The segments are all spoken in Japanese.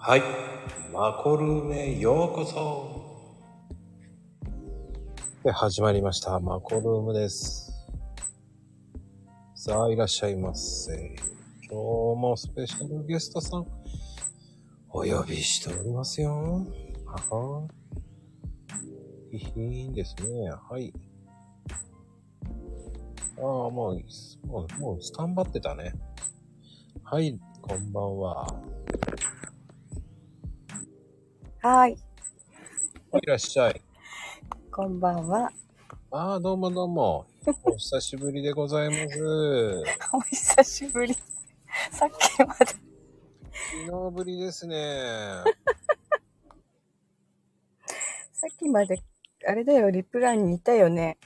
はい。マコルームへようこそ。で、始まりました。マコルームです。さあ、いらっしゃいませ。今日もスペシャルゲストさん、お呼びしておりますよ。はは。いいんですね。はい。ああ、もう、もう、もうスタンバってたね。はい、こんばんは。はい、いらっしゃい。こんばんは。ああ、どうもどうも。お久しぶりでございます。お久しぶり。さっきまで。昨日ぶりですね。さっきまで、あれだよ、リプランにいたよね。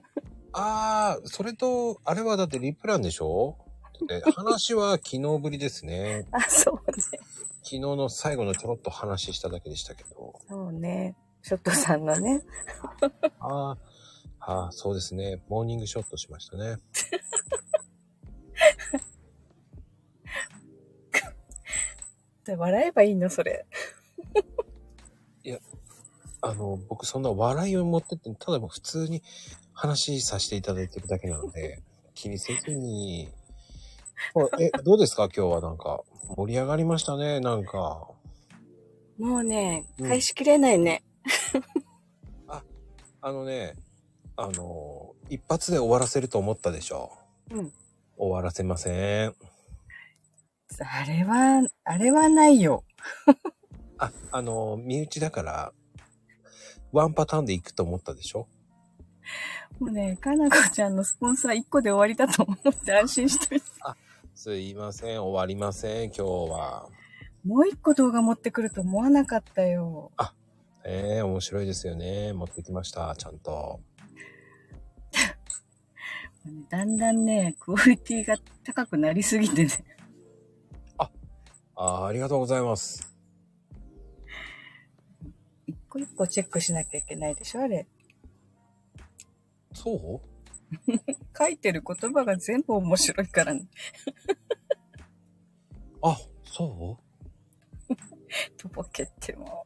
ああ、それと、あれはだってリプランでしょ？だって話は昨日ぶりですね。あ、そうね。昨日の最後のちょろっと話しただけでしたけど。そうね。ショットさんのね。ああ、ああ、そうですね。モーニングショットしましたね。で 笑えばいいの、それ。あの、僕そんな笑いを持ってって、ただもう普通に話させていただいてるだけなので、気にせずに。おえ、どうですか？今日はなんか、盛り上がりましたね、なんか。もうね、うん返しきれないね。あのね、あの、一発で終わらせると思ったでしょ？うん。終わらせません。あれは、あれはないよ。あ、あの、身内だから、ワンパターンで行くと思ったでしょ？もうね、かなこちゃんのスポンサー1個で終わりだと思って安心してる。すいません、終わりません、今日は。もう1個動画持ってくると思わなかったよ。ええ面白いですよね。持ってきました、ちゃんと。だんだんね、クオリティが高くなりすぎてね。あーありがとうございます。一個一個チェックしなきゃいけないでしょあれ。そう？書いてる言葉が全部面白いからね。あ、そう？とぼけても。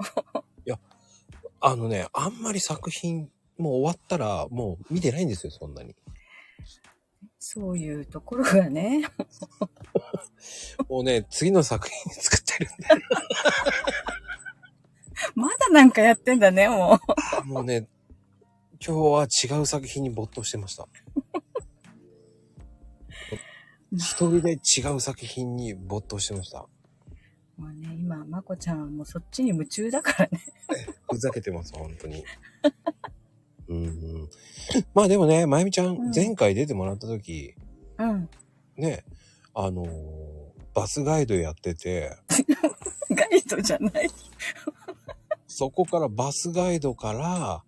あのね、あんまり作品、もう終わったら、もう見てないんですよ、そんなに。そういうところがね。もうね、次の作品作ってるんで。まだなんかやってんだね、もう。もうね、今日は違う作品に没頭してました。一人で違う作品に没頭してました。もうね、今、まこちゃんはもうそっちに夢中だからね。ふざけてます、本当に。うんうん。まあでもね、まゆみちゃん、うん前回出てもらった時、うん。ね、あのーバスガイドやってて、ガイドじゃない。そこからバスガイドから、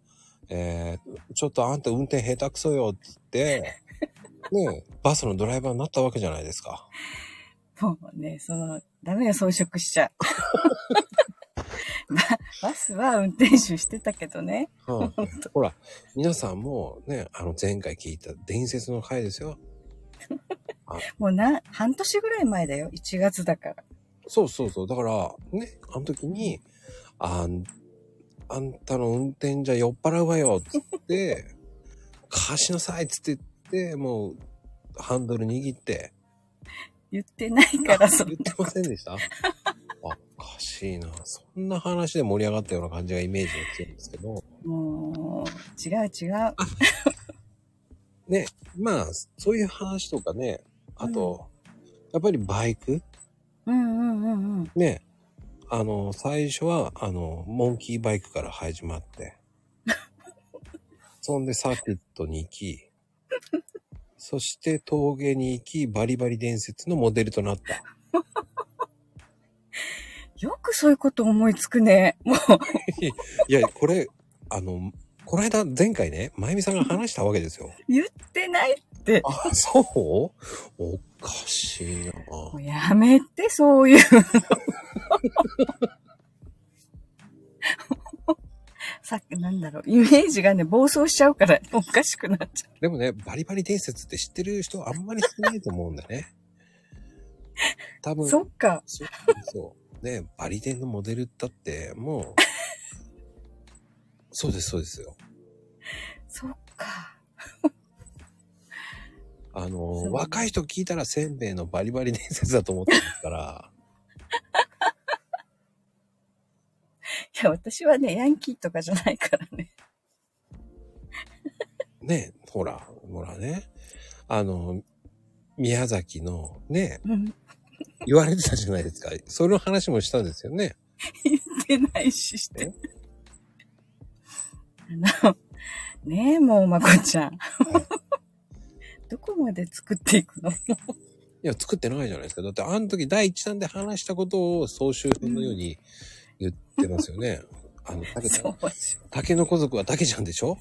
えー、ちょっとあんた運転下手くそよって言って、ね、バスのドライバーになったわけじゃないですか。もうね、その、ダメよ、装飾しちゃう。バ バスは運転手してたけどね。うんほら、皆さんもね、あの前回聞いた伝説の回ですよ。もうな、半年ぐらい前だよ。1月だから。そうそうそう。だから、ね、あの時に、あん、あんたの運転じゃ酔っ払うわよ、つって、貸しなさい、つって言って、もう、ハンドル握って、言ってないから、そ言ってませんでした？あ、おかしいな。そんな話で盛り上がったような感じがイメージが強いんですけど、もう、違う違う。ね、まあ、そういう話とかね、あと、やっぱりバイク？うんうんうんうん。ね、あの、最初は、あの、モンキーバイクから始まって、そんでサーキットに行き、そして峠に行き、バリバリ伝説のモデルとなった。よくそういうこと思いつくね。もう、いや、これ、あの、この間、前回ね、まゆみさんが話したわけですよ。言ってないって。あ、そう？おかしいなもうやめて、そういうの。さっきなんだろう、イメージがね、暴走しちゃうから、おかしくなっちゃでもね、バリバリ伝説って知ってる人あんまり少ないと思うんだね。多う。分、そっか。そうそう。ね、バリテンのモデルだって、もう、そうです、そうですよ。そっか。あの、若い人聞いたらせんべいのバリバリ伝説だと思ってるから、いや、私はね、ヤンキーとかじゃないからね。ね、ほら、ほらね、あの、宮崎のね、うん。言われてたじゃないですか。その話もしたんですよね。言ってないしして。あの、ねえ、もう、まこちゃん。どこまで作っていくの？いや、作ってないじゃないですか。だって、あの時第一弾で話したことを総集編のように言ってますよね。あの、竹ちゃんそうでしょ。竹の子族は竹ちゃんでしょ？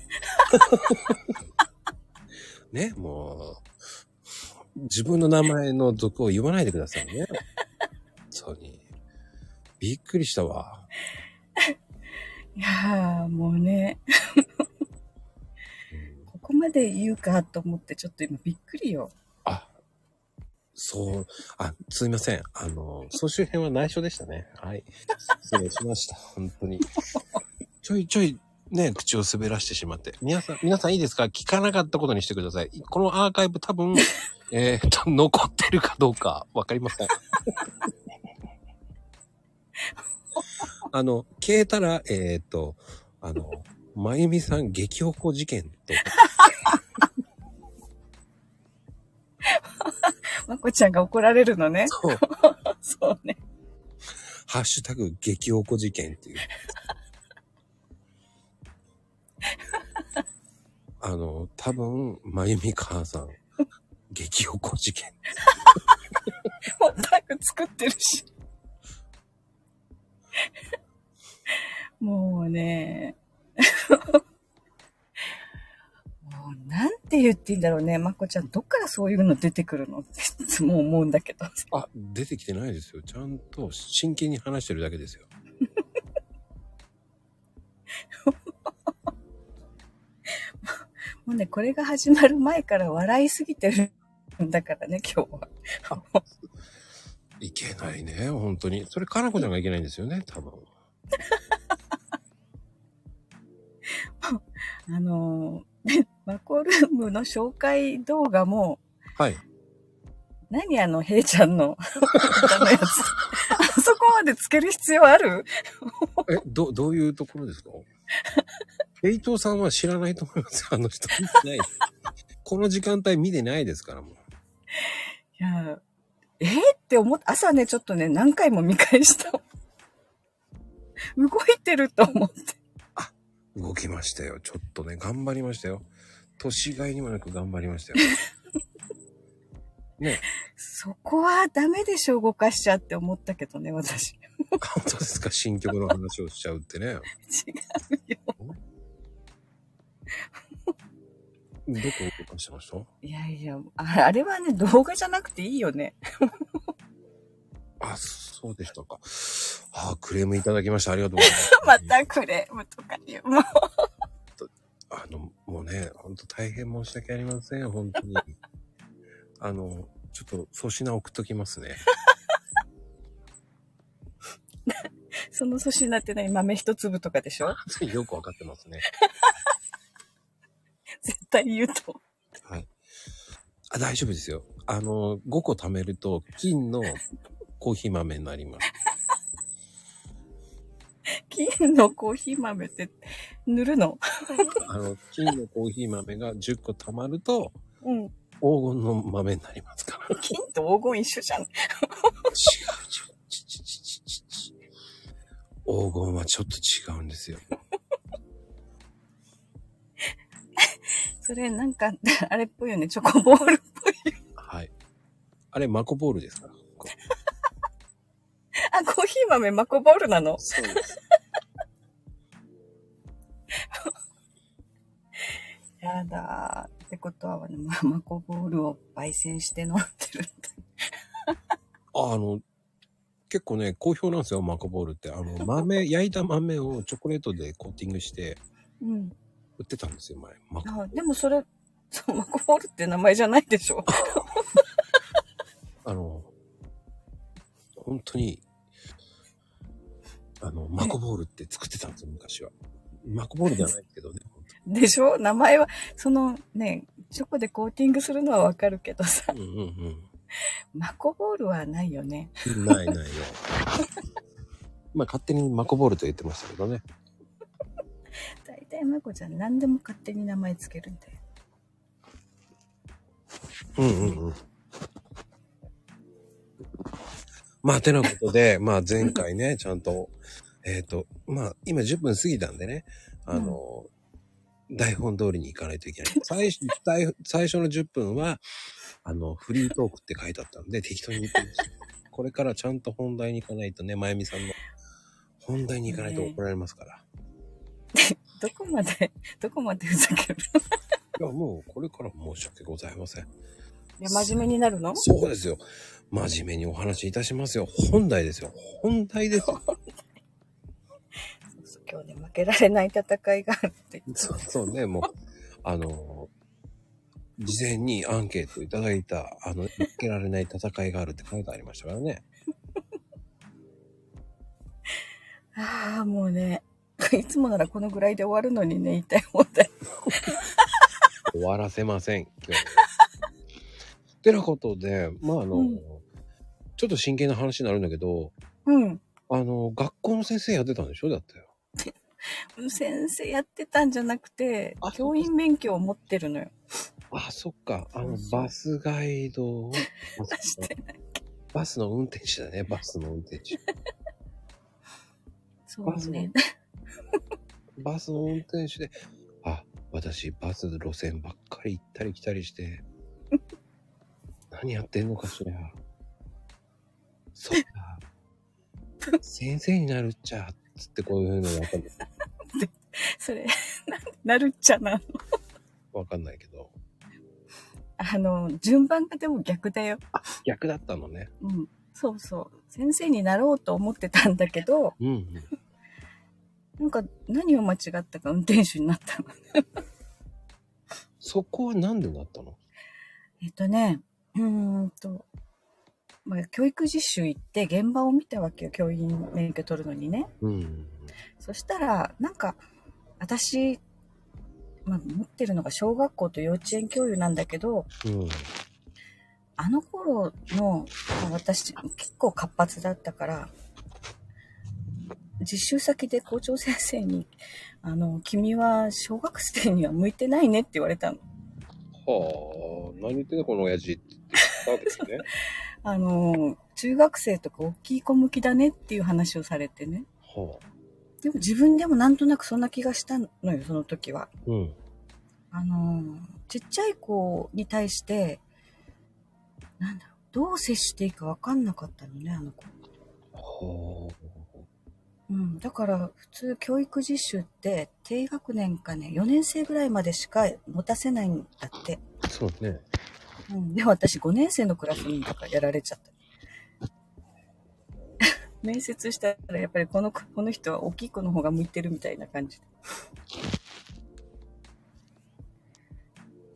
ね、もう、自分の名前の族を言わないでくださいね。本当に。びっくりしたわ。いやー、もうね、うんここまで言うかと思って、ちょっと今びっくりよ。あ、そう、あ、すいません。あの、総集編は内緒でしたね。はい。失礼しました。本当に。ちょいちょい、ね、口を滑らしてしまって。皆さん、皆さんいいですか？聞かなかったことにしてください。このアーカイブ多分、えーっと、残ってるかどうかわかりません。あの、消えたら、えーっと、あの、まゆみさん激おこ事件と、まこちゃんが怒られるのね。そう そうね。ハッシュタグ激おこ事件っていう。あの、多分、まゆみ母さん、激おこ事件。もうタグ作ってるし。もうね、もうなんて言っていいんだろうね。まこちゃん、どっからそういうの出てくるのっていつも思うんだけど。あ、出てきてないですよ。ちゃんと真剣に話してるだけですよ。もうね、これが始まる前から笑いすぎてるんだからね、今日は。いけないね、本当に。それ、かなこちゃんがいけないんですよね、多分。あのー、マコルームの紹介動画も、はい。何あの、ヘイちゃんの、歌のやつ。あそこまでつける必要ある？え、ど、どういうところですか？ヘイトさんは知らないと思いますよ、あの人。ない。この時間帯見てないですから、もう。いや、えーって思って、朝ね、ちょっとね、何回も見返した。動いてると思って。動きましたよ。ちょっとね、頑張りましたよ。年がいにもなく頑張りましたよ。ね、そこはダメでしょ、動かしちゃって思ったけどね、私。本当ですか？新曲の話をしちゃうってね。違うよ。どこ動かしてました？いやいや、ああれはね、動画じゃなくていいよね。あ、そうでしたか。あ、クレームいただきました。ありがとうございます。またクレームとか言う。もう、あの、もうね、本当大変申し訳ありません。本当に。あの、ちょっと粗品送っときますね。その粗品って何？豆一粒とかでしょ？よくわかってますね。絶対言うと。はい。あ、大丈夫ですよ。あの、5個貯めると、金のコーヒー豆になります。金のコーヒー豆って塗るの？あの、金のコーヒー豆が10個貯まると、うん。黄金の豆になりますから。違う金と黄金一緒じゃん。違う。ちちちちちち黄金はちょっと違うんですよ。それなんか、あれっぽいよね。チョコボールっぽい。はい。あれ、マコボールですか？あ、コーヒー豆マコボールなの？そうです。やだー。ってことはね、まマコボールを焙煎して飲んでるんだ。ああの、結構ね、好評なんですよ、マコボールって。あの、豆、焼いた豆をチョコレートでコーティングしてうん。売ってたんですよ、前。マコあ、でもそれ、そう、マコボールって名前じゃないでしょ。あの、本当に、あの、マコボールって作ってたんですよ、昔は。マコボールじゃないけどね。でしょ？名前は、そのね、チョコでコーティングするのはわかるけどさ、うんうんマコボールはないよね。うん。ないないよ。まあ勝手にマコボールと言ってましたけどね。大体まこちゃん何でも勝手に名前つけるんだよ。うんうんうん。まあ、てなことで、まあ前回ね、ちゃんと、えっ、と、まあ今10分過ぎたんでね、あの、台本通りに行かないといけない。最初、最最初の10分は、あの、フリートークって書いてあったんで、適当に言ってました。これからちゃんと本題に行かないとね、まゆみさんの本題に行かないと怒られますから。どこまで、どこまでふざけるいや、もうこれから申し訳ございません。いや、真面目になるの？そうですよ。真面目にお話しいたしますよ。本題ですよ。本題ですよ。今日ね、負けられない戦いがあるって言ってそうそうね、もう、あの、事前にアンケートいただいた、あの、負けられない戦いがあるって書いてありましたからね。ああ、もうね、いつもならこのぐらいで終わるのにね、言いたい放題。終わらせません、今日。ってなことで、まあ、あの、うんちょっと真剣な話になるんだけど、うん。あの、学校の先生やってたんでしょ？だってよ。先生やってたんじゃなくてあ、教員免許を持ってるのよ。あ、そっか。あの、バスガイドを、してない。バスの運転手だね、バスの運転手。そうね。バスの運転手で、あ、私バス路線ばっかり行ったり来たりして、何やってんのかしら。そっか。先生になるっちゃ、つってこういうのわかんない。それ、ななるっちゃなの？わかんないけど。あの、順番がでも逆だよ。逆だったのね。うん。そうそう。先生になろうと思ってたんだけど、うん、うん。なんか何を間違ったか運転手になったの？そこはなんでなったの？えっとね、うーんと、まあ、教育実習行って現場を見たわけよ、教員免許取るのにね。うん。そしたら、なんか、私、まあ、持ってるのが小学校と幼稚園教諭なんだけど、うん。あの頃の、まあ私、結構活発だったから、実習先で校長先生に、あの、君は小学生には向いてないねって言われたの。はあ、何言ってんのこの親父って言ったんですね。あの、中学生とか大きい子向きだねっていう話をされてね。はあ。でも自分でもなんとなくそんな気がしたのよ、その時は。うん。あの、ちっちゃい子に対して、なんだろう、どう接していいかわかんなかったのね、あの子。はうん、だから普通教育実習って低学年かね、4年生ぐらいまでしか持たせないんだって。あ。そうね。うん、で、私5年生のクラスにとかやられちゃった。面接したらやっぱりこの子この人は大きい子の方が向いてるみたいな感じ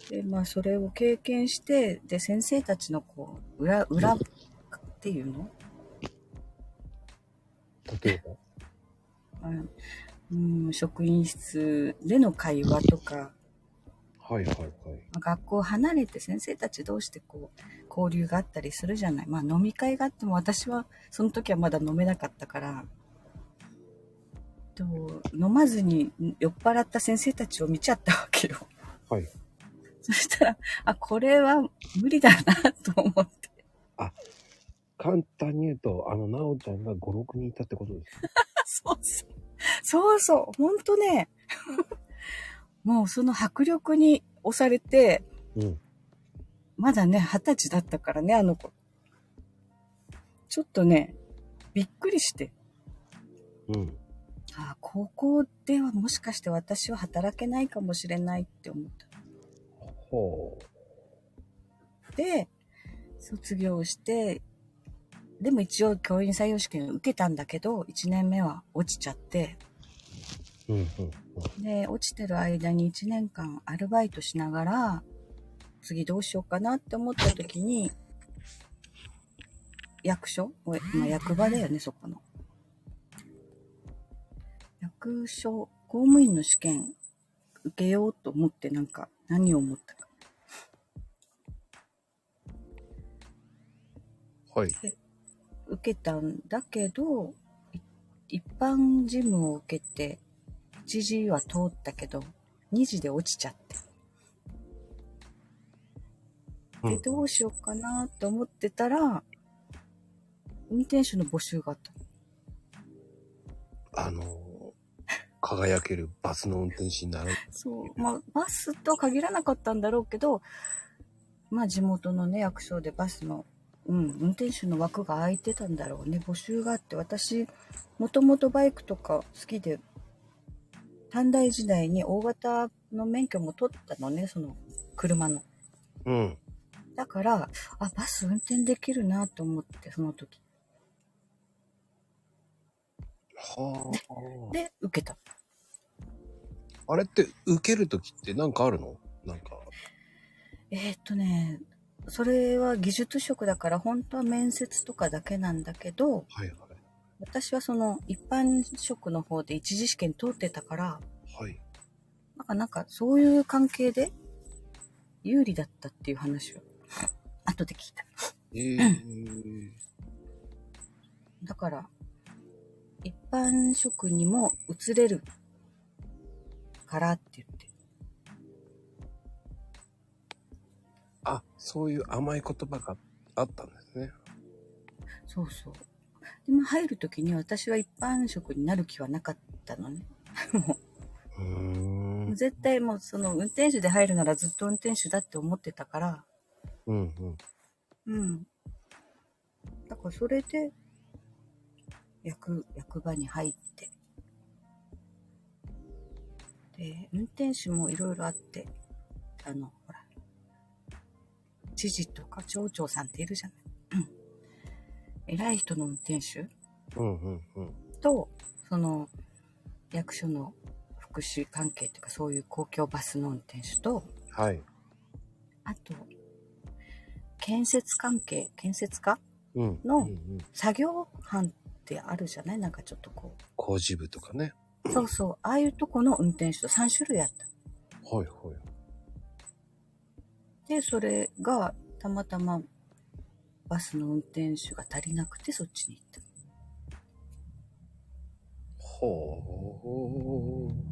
で。で、まあそれを経験して、で、先生たちのこう、裏、裏っていうの？例えば？うん、職員室での会話とか、はいはいはい。学校を離れて先生たち同士でこう交流があったりするじゃない。まあ飲み会があっても私はその時はまだ飲めなかったから、と飲まずに酔っ払った先生たちを見ちゃったわけよ。はい。そしたら、あ、これは無理だなと思って。簡単に言うと、あの、なおちゃんが5、6人いたってことですね。そうそう。そうそう。ほんとね。もうその迫力に押されて、うん。まだね、二十歳だったからね、あの子。ちょっとね、びっくりして。うん。ああ、高校ではもしかして私は働けないかもしれないって思った。ほで、卒業して、でも一応教員採用試験受けたんだけど、1年目は落ちちゃって、う。うんうん。で、落ちてる間に1年間アルバイトしながら、次どうしようかなって思った時に、役所？まあ、役場だよね、そこの。役所、公務員の試験受けようと思ってなんか何を思ったか。はい。受けたんだけど、い一般事務を受けて、一次は通ったけど、二次で落ちちゃって。で、うんどうしようかなと思ってたら、運転手の募集があったの。あの、輝けるバスの運転手になる。そう。まあ、バスとは限らなかったんだろうけど、まあ、地元のね、役所でバスの、うん、運転手の枠が空いてたんだろうね。募集があって、私、もともとバイクとか好きで、短大時代に大型の免許も取ったのね、その、車の。うん。だから、あ、バス運転できるなと思って、その時。はあ。で、受けた。あれって受けるときってなんかあるの？なんか。えーっとね、それは技術職だから、本当は面接とかだけなんだけど、はいはい。私はその一般職の方で一次試験通ってたから、はい。なんかなんかそういう関係で有利だったっていう話を 後で聞いた。えー、だから、一般職にも移れるからって言って。あ、そういう甘い言葉があったんですね。そうそう。でも入るときに私は一般職になる気はなかったのね。もうーう、ん。絶対もうその運転手で入るならずっと運転手だって思ってたから、うんうん。うん。だからそれで、役、役場に入って。で、運転手もいろいろあって、あの、ほら、知事とか町長さんっているじゃない。うん。偉い人の運転手うんうんうん。と、その、役所の福祉関係というか、そういう公共バスの運転手と、はい。あと、建設関係、建設家うん。の作業班ってあるじゃない？なんかちょっとこ工事部とかね。う。そうそう。ああいうとこの運転手と3種類あった。はいはい。で、それがたまたまバスの運転手が足りなくてそっちに行った。ほう。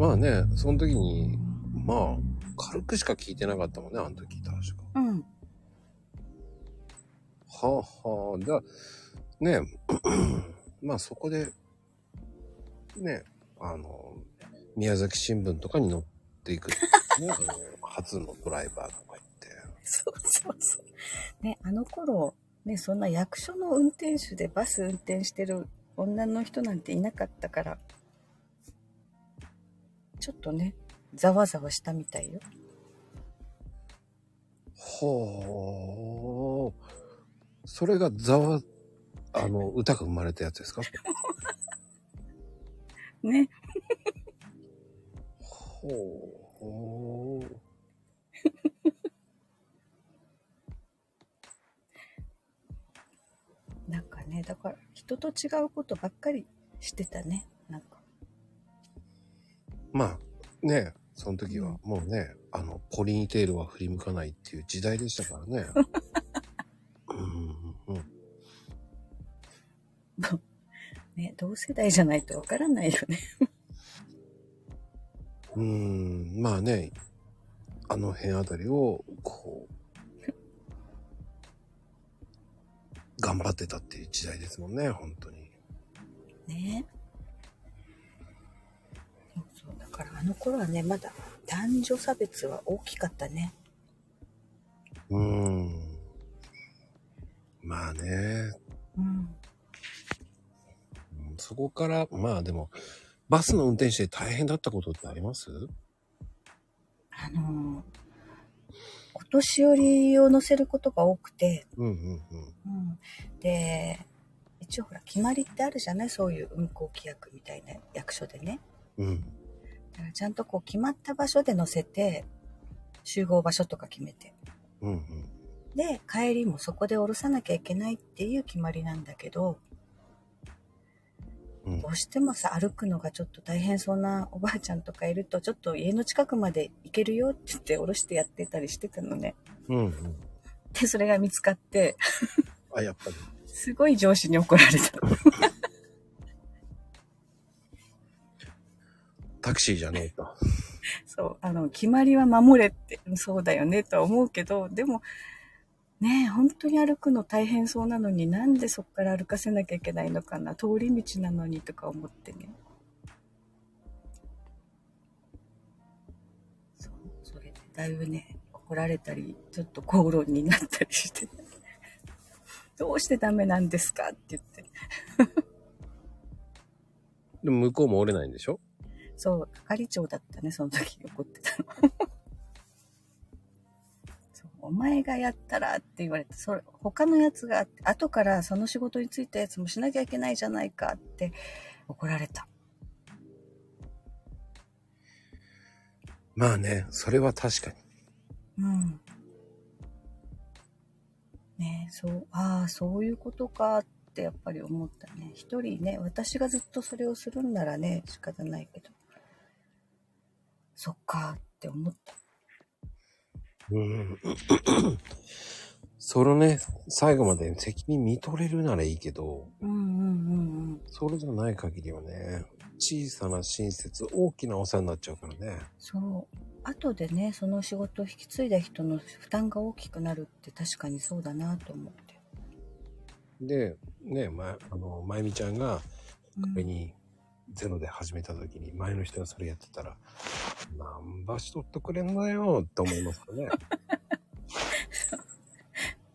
まあね、その時に、まあ、軽くしか聞いてなかったもんね、あの時、確か。うん。はあはあ。じゃあ、ね、まあそこで、ね、あの、宮崎新聞とかに載っていく、ね、あの初のドライバーとか言って。そうそうそう。ね、あの頃、ね、そんな役所の運転手でバス運転してる女の人なんていなかったから、ちょっとね、ざわざわしたみたいよ。ほう。それがざわ、あの、歌が生まれたやつですか？ね。ほう。ほう。なんかね、だから人と違うことばっかりしてたね。なんか。まあ、ね、その時はもうね、あの、ポリニテールは振り向かないっていう時代でしたからね。うんうん ね、同世代じゃないとわからないよね。うん。うーん、まあね、あの辺あたりを、こう、頑張ってたっていう時代ですもんね、本当に。ね。そうそう。だからあの頃はね、まだ男女差別は大きかったね。うーん。まあね、うん。うんそこから、まあでも、バスの運転手で大変だったことってあります？あのーお年寄りを乗せることが多くて、うんうんうん。うん、で、一応ほら、決まりってあるじゃない？そういう運行規約みたいな役所でね。うん。だからちゃんとこう決まった場所で乗せて、集合場所とか決めて。うんうん。で、帰りもそこで降ろさなきゃいけないっていう決まりなんだけど、うんどうしてもさ、歩くのがちょっと大変そうなおばあちゃんとかいると、ちょっと家の近くまで行けるよって言って、下ろしてやってたりしてたのね。うんうん。で、それが見つかって、あ、やっぱり。すごい上司に怒られた。タクシーじゃねえと。そう、あの、決まりは守れって、そうだよねとは思うけど、でも、ねえ、本当に歩くの大変そうなのになんでそこから歩かせなきゃいけないのかな通り道なのにとか思ってね。そう、それでだいぶね、怒られたり、ちょっと口論になったりして、どうしてダメなんですかって言って。でも向こうも折れないんでしょ？そう、係長だったね、その時怒ってたの。お前がやったらって言われて、それ、他のやつがあって、後からその仕事に就いたやつもしなきゃいけないじゃないかって怒られた。まあね、それは確かに。うん。ねそう、ああ、そういうことかってやっぱり思ったね。一人ね、私がずっとそれをするんならね、仕方ないけど。そっかって思った。うん。そのね、最後まで責任見とれるならいいけど、うんうんうんうん。それじゃない限りはね、小さな親切、大きなお世話になっちゃうからね。そう。後でね、その仕事を引き継いだ人の負担が大きくなるって確かにそうだなと思って。で、ね、ま、あの、まゆみちゃんが、うんこれにゼロで始めた時に、前の人がそれやってたら、何場所取ってくれんのよって思いますよね。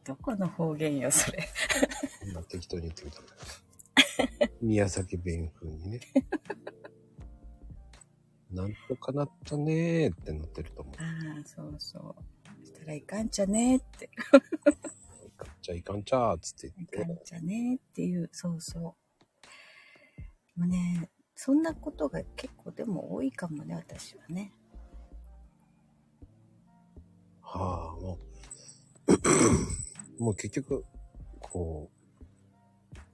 どこの方言よ、それ。今適当に言ってみたんだけど。宮崎弁風にね。なんとかなったねーってなってると思う。ああ、そうそう。したらいかんちゃねって。いかんちゃいかんちゃーっつってい言って。かんちゃねっていう、そうそう。もうね、そんなことが結構でも多いかもね、私はね。はあ、もう、もう結局、こ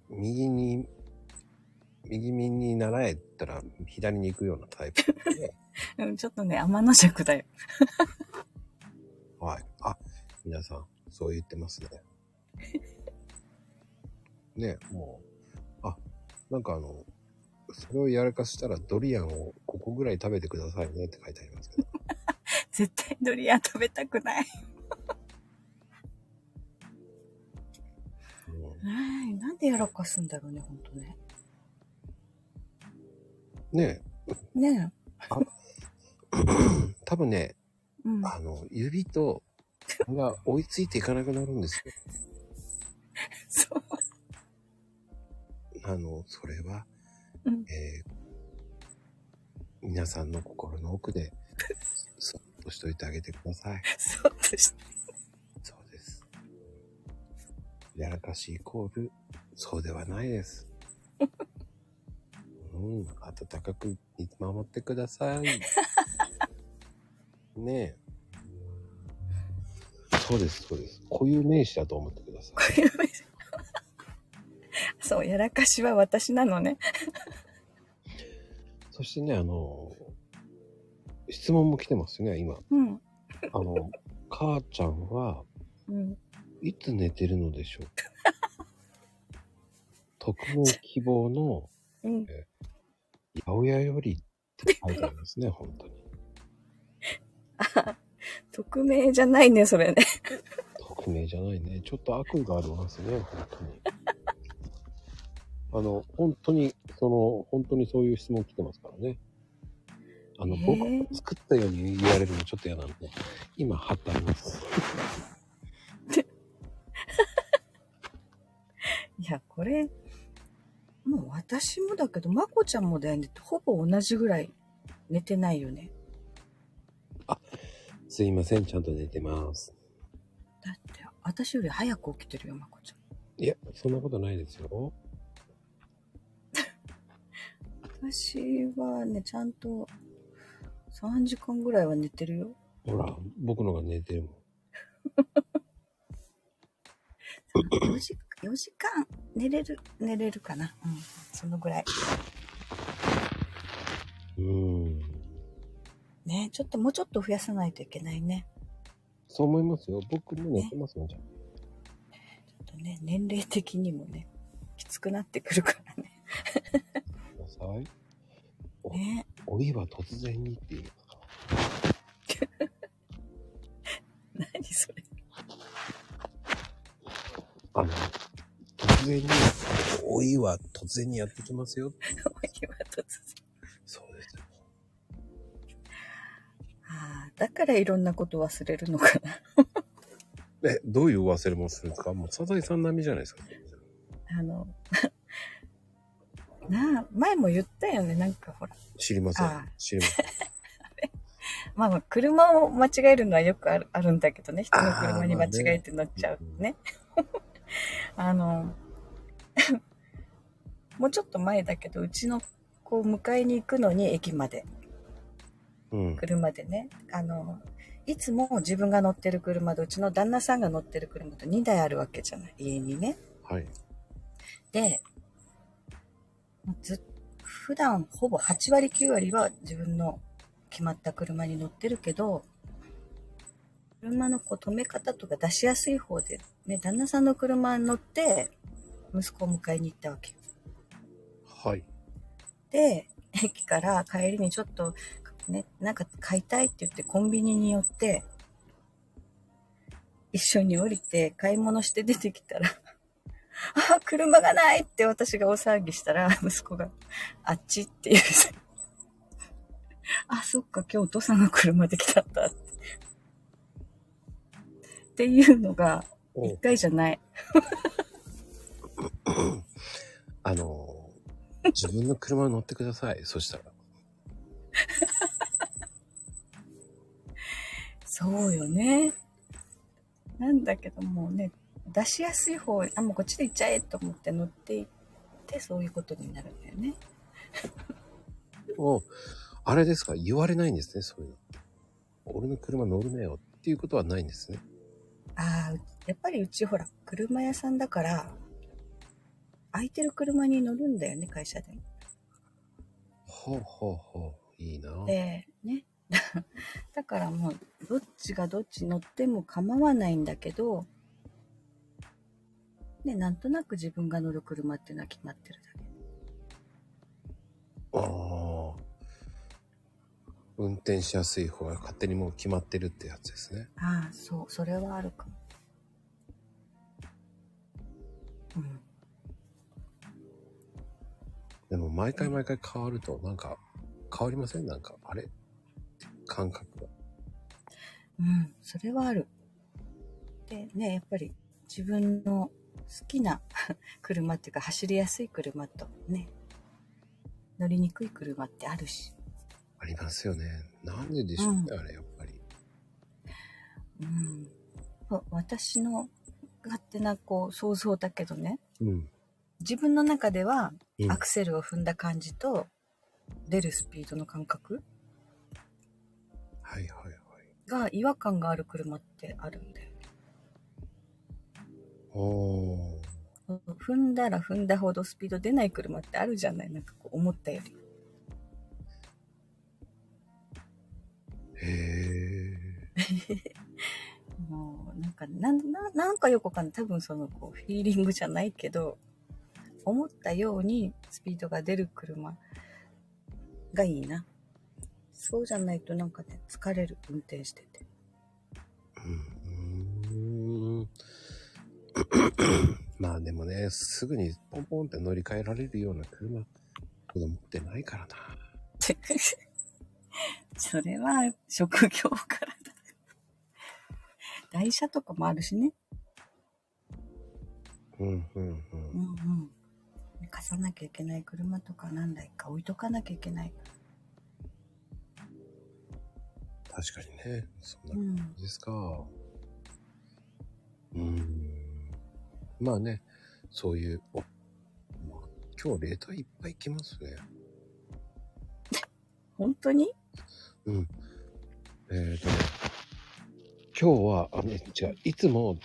う、右に、右耳に習えたら左に行くようなタイプで、うん、ちょっとね、天の弱だよ。はい。あ、皆さん、そう言ってますね。ね、もう、あ、なんかあの、それをやらかしたらドリアンをここぐらい食べてくださいねって書いてありますけど。絶対ドリアン食べたくない。うんはいなんでやらかすんだろうね、ほんとね。ねね 多分ね、え。うん。あの、指と手が追いついていかなくなるんですよ。そう。あの、それは、うんえー皆さんの心の奥で、そっとしといてあげてください。そうでした。そうです。やらかしイコール、そうではないです。うん、温かく見守ってください。ねえ。そうです、そうです。固有名詞だと思ってください。そう、やらかしは私なのね。そしてね、あの、質問も来てますね、今。うん。あの、母ちゃんは、うん。いつ寝てるのでしょう？か匿名希望の、うん。八百屋よりって書いてありますね、本当に。匿名じゃないね、それね。匿名じゃないね。ちょっと悪意がありますね、本当に。あの、本当に、その、本当にそういう質問来てますからね。あの、僕が作ったように言われるのちょっと嫌なんで、今貼ってあります。いや、これ、もう私もだけど、まこちゃんもだよね。ほぼ同じぐらい寝てないよね。すいません、ちゃんと寝てます。だって、私より早く起きてるよ、まこちゃん。いや、そんなことないですよ。私はね、ちゃんと3時間ぐらいは寝てるよ。ほら、僕のが寝てるもん。4時 ,4 時間寝れる、寝れるかな。うん。そのぐらい。うん。ね、ちょっともうちょっと増やさないといけないね。そう思いますよ。僕も寝てますもん、じゃちょっとね、年齢的にもね、きつくなってくるからね。さい。ね。老いは突然にっていう。何それ。あの、突然に、老いは突然にやってきますよ。今突然。そうですよ。ああ、だからいろんなこと忘れるのかな。え、どういう忘れ物するんですか？もう、サザエさん並みじゃないですか。前も言ったよね、なんかほら。知りませんあ。知りません。まあまあ、車を間違えるのはよくあるあるんだけどね。人の車に間違えて乗っちゃうね。あの、もうちょっと前だけど、うちの子を迎えに行くのに駅まで、うん。車でね。あの、いつも自分が乗ってる車とうちの旦那さんが乗ってる車と2台あるわけじゃない。家にね。はい。で、ず普段ほぼ8割9割は自分の決まった車に乗ってるけど、車のこう止め方とか出しやすい方で、ね、旦那さんの車に乗って、息子を迎えに行ったわけ。はい。で、駅から帰りにちょっと、ね、なんか買いたいって言ってコンビニに寄って、一緒に降りて買い物して出てきたら、あ、車がないって私が大騒ぎしたら、息子が、あっちって言う。あ、そっか、今日お父さんの車で来たんだって。っていうのが、お一回じゃない。あの、自分の車に乗ってください。そしたら。そうよね。なんだけどもうね、出しやすい方、あ、もうこっちで行っちゃえと思って乗っていって、そういうことになるんだよね。もう、あれですか？言われないんですね、そういうの。俺の車乗るなよっていうことはないんですね。ああ、うやっぱりうちほら、車屋さんだから、空いてる車に乗るんだよね、会社で。ほうほうほう。いいな。で、ね。だからもう、どっちがどっち乗っても構わないんだけど、ね、なんとなく自分が乗る車っていうのは決まってるだけ。ああ。運転しやすい方が勝手にもう決まってるってやつですね。ああ、そう、それはあるかも。うん。でも毎回毎回変わるとなんか変わりません？なんか、あれ？感覚が。うん、それはある。でね、やっぱり自分の好きな 車っていうか走りやすい車とね、乗りにくい車ってあるし。ありますよね。なんででしょうね、あれ、やっぱり。うん。わ私の勝手なこう想像だけどね、うん。自分の中ではうんアクセルを踏んだ感じと出るスピードの感覚はいはいはい。が違和感がある車ってあるんだよ。踏んだら踏んだほどスピード出ない車ってあるじゃないなんかこう思ったより。へえ。もう、なんか、なん、ななんかよくわかんない。多分その、こう、フィーリングじゃないけど、思ったようにスピードが出る車がいいな。そうじゃないとなんかね、疲れる、運転してて。うん。まあでもね、すぐにポンポンって乗り換えられるような車、僕持ってないからな。それは、職業からだ。台車とかもあるしね。うんうんうん。うんうん。貸さなきゃいけない車とか何台か置いとかなきゃいけない。確かにね。そんなうん。感じですか。うーん。まあね、そういう、お、まあ、今日レーターいっぱい来ますね。本当に？うん。えっ、とね、今日は、あの、違う、いつも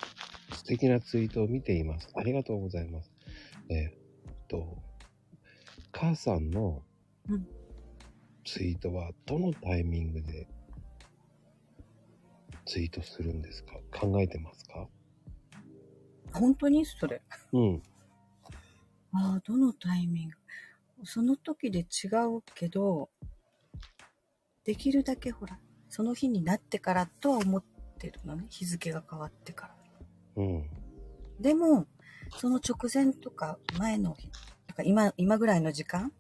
素敵なツイートを見ています。ありがとうございます。えっ、と、母さんのうんツイートはどのタイミングでツイートするんですか？考えてますか？本当にそれ。うん。ああ、どのタイミングその時で違うけど、できるだけほら、その日になってからとは思ってるのね。日付が変わってから。うん。でも、その直前とか前の日、なんか今、今ぐらいの時間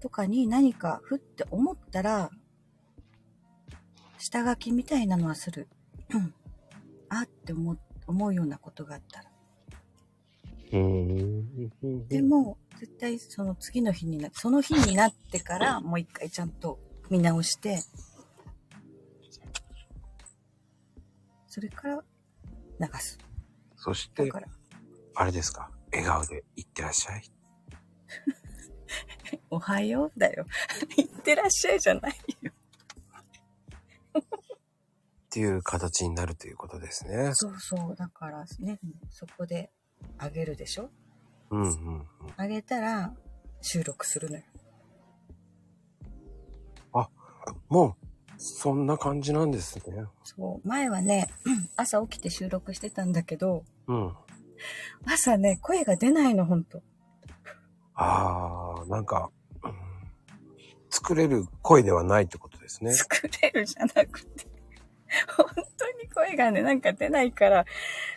とかに何かふって思ったら、下書きみたいなのはする。う んあって思う、思うようなことがあったら。でも、絶対その次の日にな、その日になってからもう一回ちゃんと見直して、それから流す。そしてあれですか？笑顔でいってらっしゃい？おはようだよ。いってらっしゃいじゃないよ。っていう形になるということですね。そうそう。だからね、そこであげるでしょ？うんうんうん。あげたら収録するのよ。もう、そんな感じなんですね。そう。前はね、朝起きて収録してたんだけど、うん。朝ね、声が出ないの、ほんと。ああ、なんか、うん作れる声ではないってことですね。作れるじゃなくて。本当に声がね、なんか出ないから、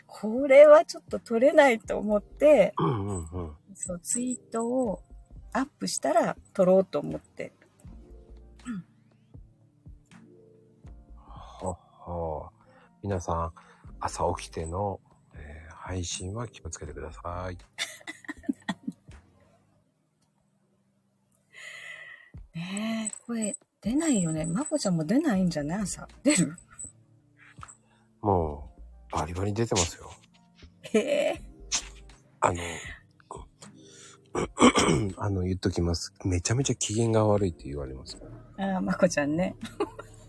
これはちょっと取れないと思って、うんうんうん。そう、ツイートをアップしたら撮ろうと思って。はは皆さん、朝起きての、えー配信は気をつけてください。ねえ、声出ないよね。まこちゃんも出ないんじゃない？朝。出る？もう、バリバリ出てますよ。へえ。あの、あの、言っときます。めちゃめちゃ機嫌が悪いって言われます。ああ、まこちゃんね。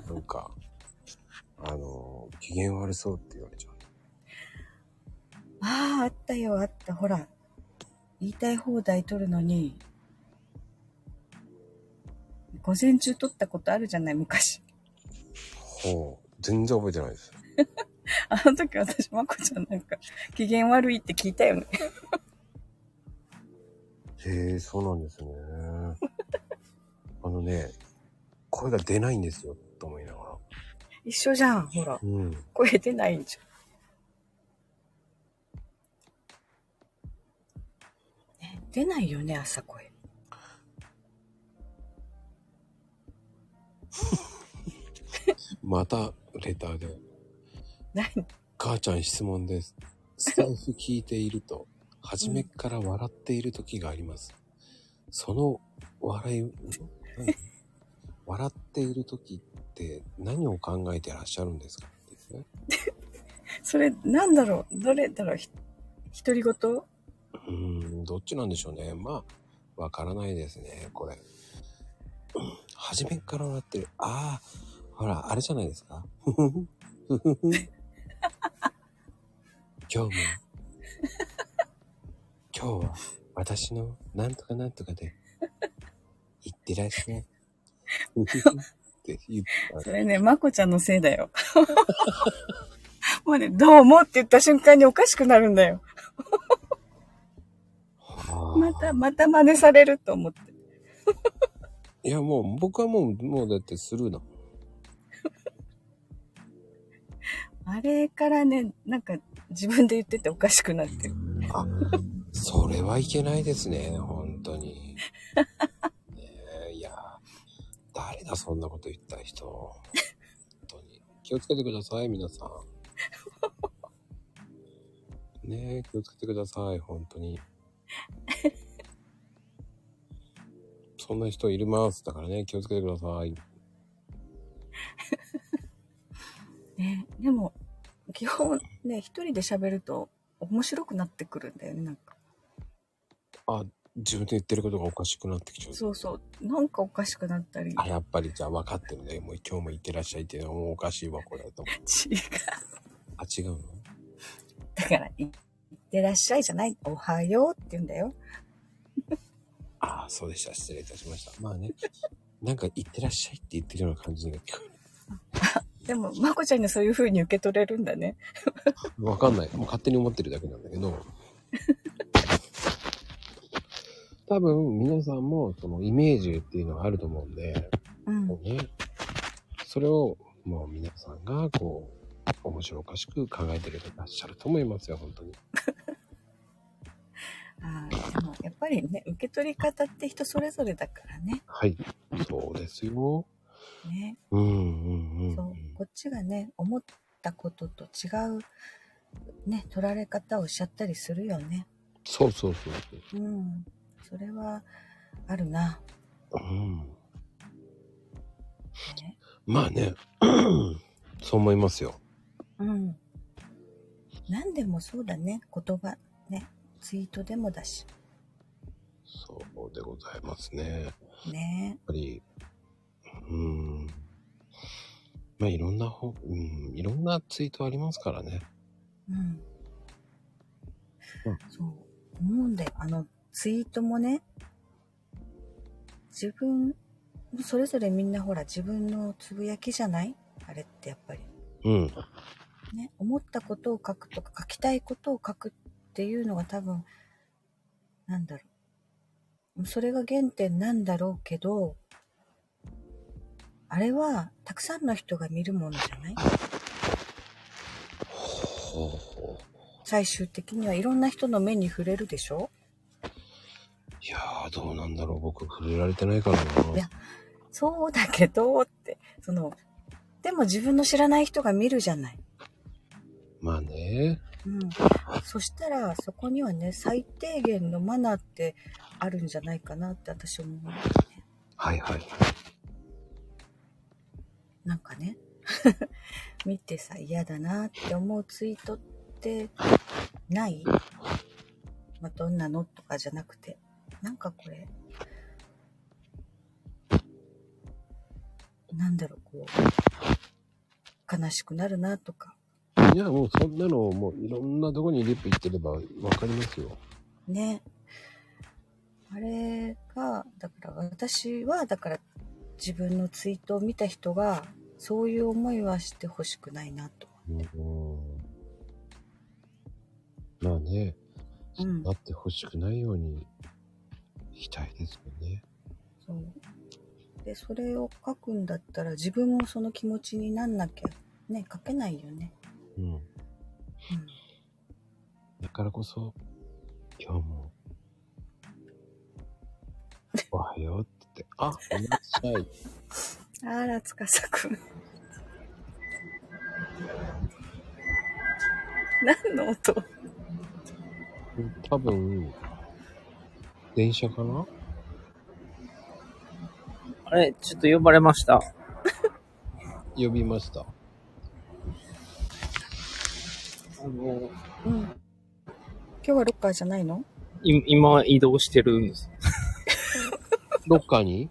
なんか、あの、機嫌悪そうって言われちゃう。ああ、あったよ、あった。ほら。言いたい放題撮るのに、午前中撮ったことあるじゃない、昔。ほう、全然覚えてないです。あの時私、まこちゃんなんか、機嫌悪いって聞いたよね。へえ、そうなんですね。あのね、声が出ないんですよ、と思いながら。一緒じゃん、ほら。うん。声出ないんじゃん。ね、出ないよね、朝声。また、レターで。何母ちゃん質問です。スタイフ聞いていると、初めっから笑っている時があります。その笑い、何？笑っている時って何を考えてらっしゃるんですか？ですね。それ、なんだろう？どれだろう？ひ独り言？うーん、どっちなんでしょうね。まあ、わからないですね、これ。うん初めっから笑ってる。ああ、ほら、あれじゃないですか。今日も、今日は私のなんとかなんとかで、いってらっしゃい。って言ったそれね、まこちゃんのせいだよ。もうね、どうもって言った瞬間におかしくなるんだよ。はあまた、また真似されると思って。いや、もう、僕はもう、もうだってスルーだもん。あれからね、なんか自分で言ってておかしくなってる。あ、それはいけないですね、本当に。ねえいや、誰だ、そんなこと言った人。本当に。気をつけてください、皆さん。ねえ、気をつけてください、本当に。そんな人いります。だからね、気をつけてください。ね、でも、基本ね、一人で喋ると面白くなってくるんだよね、なんか。あ、自分で言ってることがおかしくなってきちゃう。そうそう。なんかおかしくなったり。あ、やっぱりじゃあ分かってるね。もう今日も行ってらっしゃいっていうおかしいわ、これ。と思って 違う。あ、違うの？だから、いいってらっしゃいじゃない。おはようって言うんだよ。ああ、そうでした。失礼いたしました。まあね。なんか、行ってらっしゃいって言ってるような感じが聞こ でも、まこちゃんにそういう風に受け取れるんだね。わかんない。もう勝手に思ってるだけなんだけど。多分、皆さんも、その、イメージっていうのがあると思うんで、うん。もうね、それを、もう皆さんが、こう、面白おかしく考えてるいらっしゃると思いますよ、本当に。はい。でも、やっぱりね、受け取り方って人それぞれだからね。はい。そうですよ。ね。うんうんうん。そう。こっちがね、思ったことと違う、ね、取られ方をしちゃったりするよね。そうそうそうそう。うん。それは、あるな。うん。ね。まあね、そう思いますよ。うん。何でもそうだね。言葉、ね。ツイートでもだし。そうでございますね。やっね。ぱり、うん。まあいろんな本、うん、いろんなツイートありますからね。うん。うんそう。思うんだよ。あの、ツイートもね、自分、それぞれみんなほら自分のつぶやきじゃない？あれってやっぱり。うん。ね。思ったことを書くとか、書きたいことを書くっていうのが多分、なんだろう。それが原点なんだろうけど、あれはたくさんの人が見るものじゃない？ほうほう。最終的にはいろんな人の目に触れるでしょ？いやー、どうなんだろう。僕、触れられてないからな。いやそうだけどって、その、でも自分の知らない人が見るじゃない。まあね。うん。そしたら、そこにはね、最低限のマナーってあるんじゃないかなって私思うんだよね。はいはい。なんかね、見てさ、嫌だなって思うツイートってない？まあ、どんなのとかじゃなくて、なんかこれ、なんだろう、こう、悲しくなるなとか、いや、もうそんなの、もういろんなとこにリップ行ってればわかりますよ。ね。あれが、だから私は、だから自分のツイートを見た人が、そういう思いはしてほしくないなと。うん。まあね、うんなってほしくないようにしたいですよね。そう。で、それを書くんだったら自分もその気持ちになんなきゃ、ね、書けないよね。うん。うん。だからこそ、今日も、おはようって、あ、いらっしゃい。あら、つかさくん。何の音？多分、電車かな？あれ、ちょっと呼ばれました。呼びました。あの、うん。今日はロッカーじゃないの？い今移動してるんです。ロッカーに？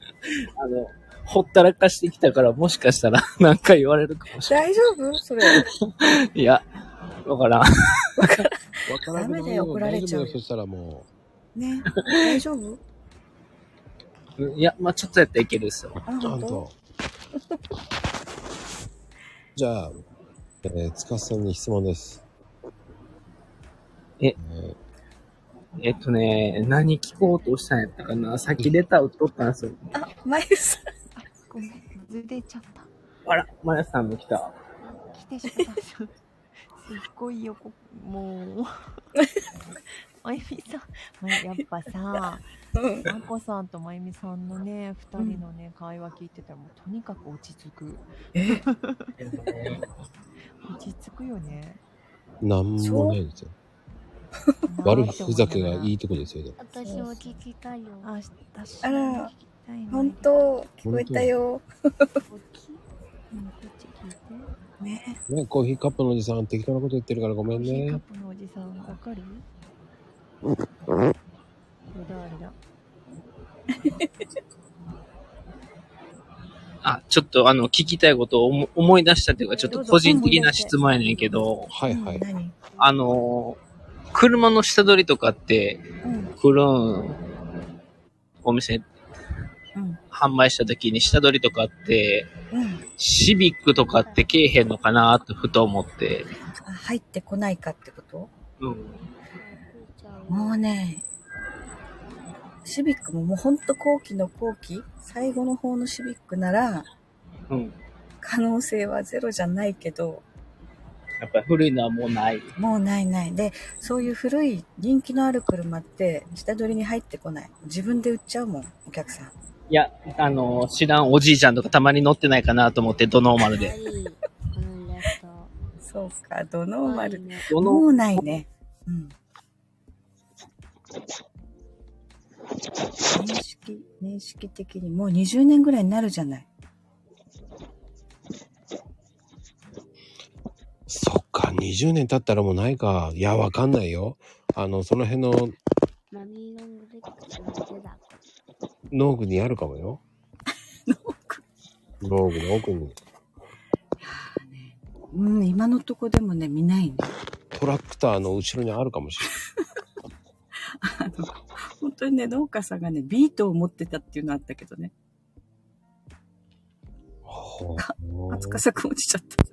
あの、ほったらかしてきたから、もしかしたら 何か言われるかもしれ大丈夫？それ。ない。いや、わからん。わからダメだよ怒られちゃうよ大丈夫よそしたらもね。大丈夫？いや、まあちょっとやったらいけるですよ。あ、ゃ本当？んと。じゃあ、えー、つかさんに質問です。え？えーえっとね、何聞こうとしたんやったかなさっきレター打っとったんですよ。あ、まゆさん。ごめん、ずれちゃった。あら、まやさんも来た。来てしまった。すっごいよ、こもう。まゆみさん、まやっぱさ、うん。まこさんとまゆみさんのね、二人のね、会話聞いてたら、もうとにかく落ち着く。え、落ち着くよね。なんもないですよ。悪ふざけがいいとこですよ。でも私も聞きたいよ。あ、私あら聞きたいな本当聞こえたよ。うんこっち聞いて。ね。ね、コーヒーカップのおじさん適当なこと言ってるからごめんコーヒーカッね。プのおじさん、わかる？これだ、あれだ？あ、ちょっとあの、聞きたいことを思思い出したっていうか、ちょっと個人的な質問やねんけど、はいはい。あの、車の下取りとかってうん。来るんお店うん。販売した時に下取りとかって、うん。シビックとかってけえへんのかなとふと思って。あ入ってこないかってこと？うん。もうね、シビックももうほんと後期の後期、最後の方のシビックなら、うん。可能性はゼロじゃないけど、やっぱり古いのはもうない。もうないない。で、そういう古い人気のある車って下取りに入ってこない。自分で売っちゃうもん、お客さん。いや、あの、知らんおじいちゃんとかたまに乗ってないかなと思って、ドノーマルで。そうか、ドノーマル。ね。もうないね。うん。年式、年式的にもう20年ぐらいになるじゃない。そっか、20年経ったらもうないか。いや、わかんないよ。あの、その辺のマミーロング。農具にあるかもよ。農具の奥に。うん、今のとこでもね、見ないね。トラクターの後ろにあるかもしれない。あの、本当にね、農家さんがね、ビートを持ってたっていうのあったけどね。ほあつかさく落ちちゃった。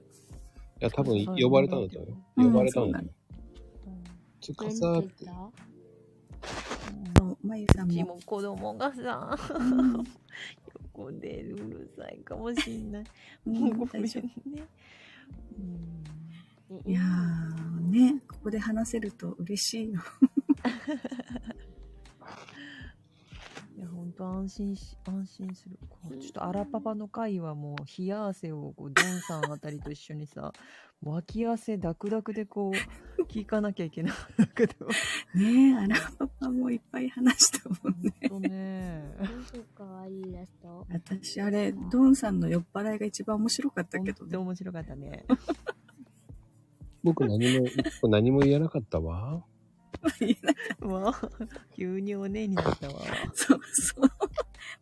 いや、多分呼ばれたんだと思うよ。呼ばれたんだよ。つかさ何ってまゆさんも。も子供がさ、うん 横でうるさいかもしんない。うんもうごめんね。うんたいやー、ね、ここで話せると嬉しいよ。と安心し、安心する。こうちょっとアラパパの会はもう、冷や汗をこう、ドンさんあたりと一緒にさ、脇汗ダクダクでこう、聞かなきゃいけないんだけど。ねえ、あらパパもいっぱい話したもんね。ほんとね。かわいいイラスト。私、あれ、ドンさんの酔っ払いが一番面白かったけどね。ほんと面白かったね。僕何も、僕何も言えなかったわ。わあ、急にお姉になったわ。そうそう。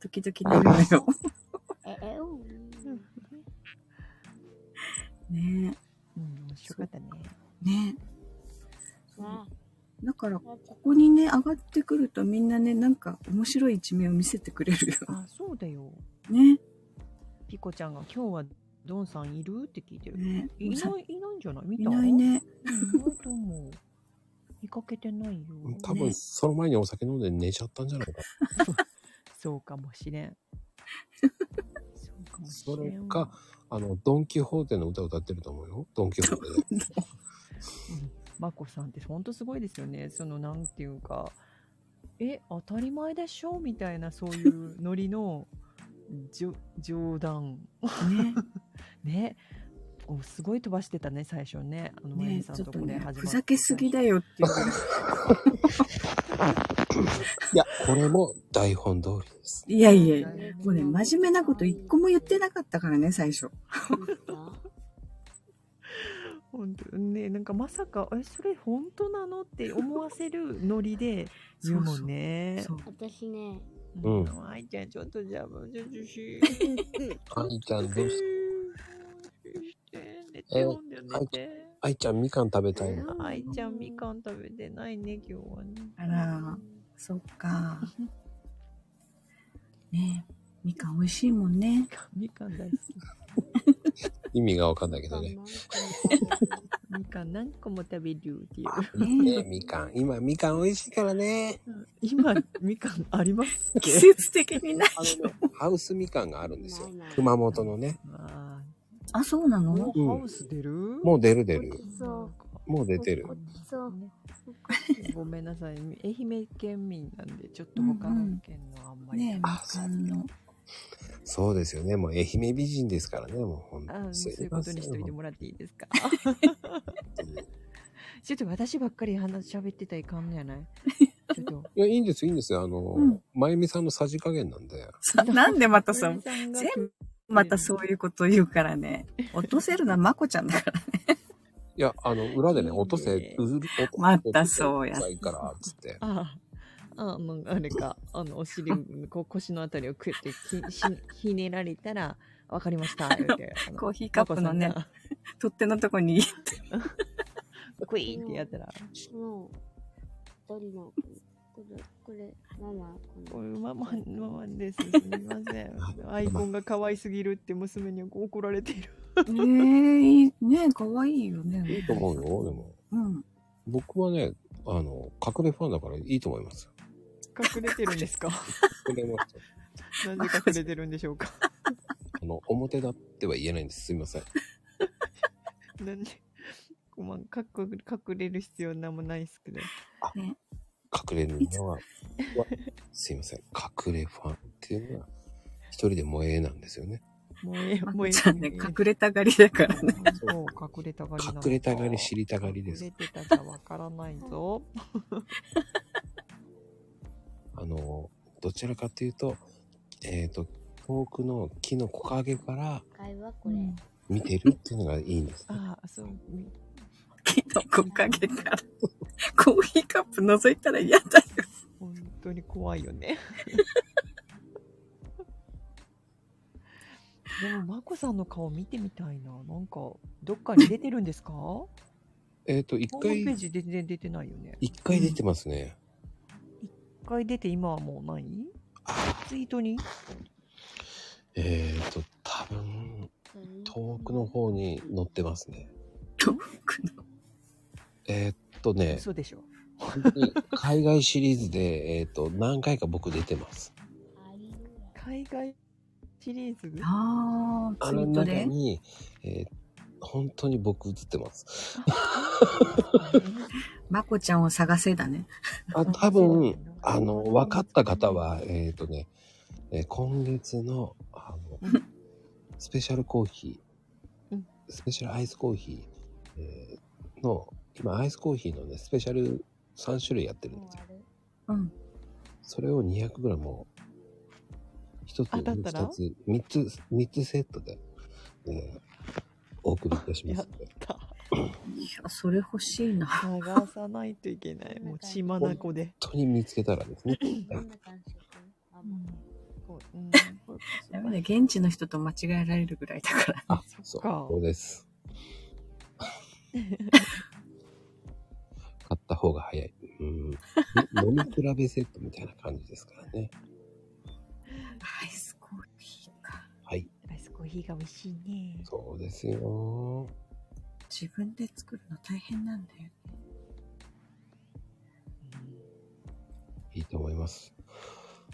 時々なるのよ。え、え、うん。ねうん、面白かったね。え、ねわえ。だから、あ、ここにね、上がってくるとみんなね、なんか面白い一面を見せてくれるよ。あ、そうだよ。ね。ピコちゃんが今日はドンさんいる？って聞いてる。ねいさない、いないんじゃない？見いたないね。うん、いないと思う。見かけてないよ。多分、その前にお酒飲んで寝ちゃったんじゃないか。そうかもしれん。そうかもしそれんわ。れか、あの、ドン・キホーテの歌歌ってると思うよ。ドン・キホーテで。マコさんってほんとすごいですよね。そのなんていうか、え、当たり前でしょみたいなそういうノリのじょ冗談。ね。ね。おすごい飛ばしてたね、最初ね。あの、まゆねみさんちょっとねとこで始まっ、てふざけすぎだよっていう。いや、これも台本通りです。いやいやいや。もうね、真面目なこと一個も言ってなかったからね、最初。本当ね、なんかまさか、え、それ本当なのって思わせるノリで言うもんね。そう。私ね、うん愛ちゃん、ちょっとじゃあ。愛ちゃんどうしして寝てよんだよ、寝て。愛ちゃんみかん食べたいの。愛ちゃん、みかん食べてないね、今日はね。あら、そっか。ねえ、みかん美味しいもんね。みかん大好き。意味がわかんないけどね。みかん何個も食べるっていう。ねねみかん。今、みかん美味しいからね。今、みかんあります？っ季け節的にない。あのね、ハウスみかんがあるんですよ。熊本のね。ああ、そうなの？ーうんハウス出る？もう出る出る。そう。もう出てる。そう。ねごめんなさい。愛媛県民なんで、ちょっと他の県のあんまり。ねえ、みかんの。そうですよね。もう愛媛美人ですからね。もうほんと。あそういうことにしといてもらっていいですか？本当にちょっと私ばっかり話喋ってたらいかんのやない？ちょっと。いや、いいんです、いいんですよ。あの、うんまゆみさんのさじ加減なんで。なんでまたさ、全全またそういうこと言うからね。落とせるのはまこちゃんだから。いや、あの、裏でね、落とせ、うずる、落とまたそうや落とせいいから、つって。ああ、あの、あれか、あの、お尻、こう 腰のあたりをくってひねられたら、わかりました、言うて。あのコーヒーカップのね取っ手のとこに。クイーンってやったら、の、一人の、これ、これ、ママ、これママ、ママです。すみません。アイコンが可愛すぎるって娘に怒られている。えー、いいね可愛いよね。いいと思うよ、でも。うん。僕はね、あの、隠れファンだからいいと思います。隠れてるんですか？隠れますよ。なんで隠れてるんでしょうか？あの、表だっては言えないんです。すみません。なんで、まあ、隠隠れる必要なんもないですけど。ね、隠れるのは、はすいません。隠れファンっていうのは、一人で萌えなんですよね。もうええ、まもうえちゃんね、隠れたがりだからね。そう、隠れたがりなのか隠れたがり、知りたがりです隠。れてたじゃわからないぞ。あの、どちらかというと、えっ、と、遠くの木の木陰から。見てるっていうのがいいんです。ああ、そう。木の木陰から。コーヒーカップ覗いたら嫌だよ。本当に怖いよね。でも、まこさんの顔見てみたいな。なんか、どっかに出てるんですか？ホ えっ、と、一ームペー回、ジ全然出てないよね。一回出てますね。一回出て今はもうない？ツイートに？えっ、と、多分、遠くの方に載ってますね。えーっとね、嘘でしょ。本当に海外シリーズで、えーっと、何回か僕出てます。海外シリーズ？ああ、あのツイートで？中に、えー本当に僕映ってます。まこちゃんを探せだね。あ多分、あの、分かった方は、えーっとね、えー今月の、あの、スペシャルコーヒー、スペシャルアイスコーヒー、えーの、今アイスコーヒーのね、スペシャル3種類やってるんですよ。うん。それを 200g を1つ、当たったら？2つ、3つ、三つセットで、えーお送りいたしますので。いや、それ欲しいな。探さないといけない。もう血眼で。本当に見つけたらですね。こううんダメだ、現地の人と間違えられるぐらいだから。あ、そう、そうです。買った方が早い。うん。飲み比べセットみたいな感じですからね。アイスコーヒーか。はい。アイスコーヒーが美味しいね。そうですよ。自分で作るの大変なんだよね。いいと思います。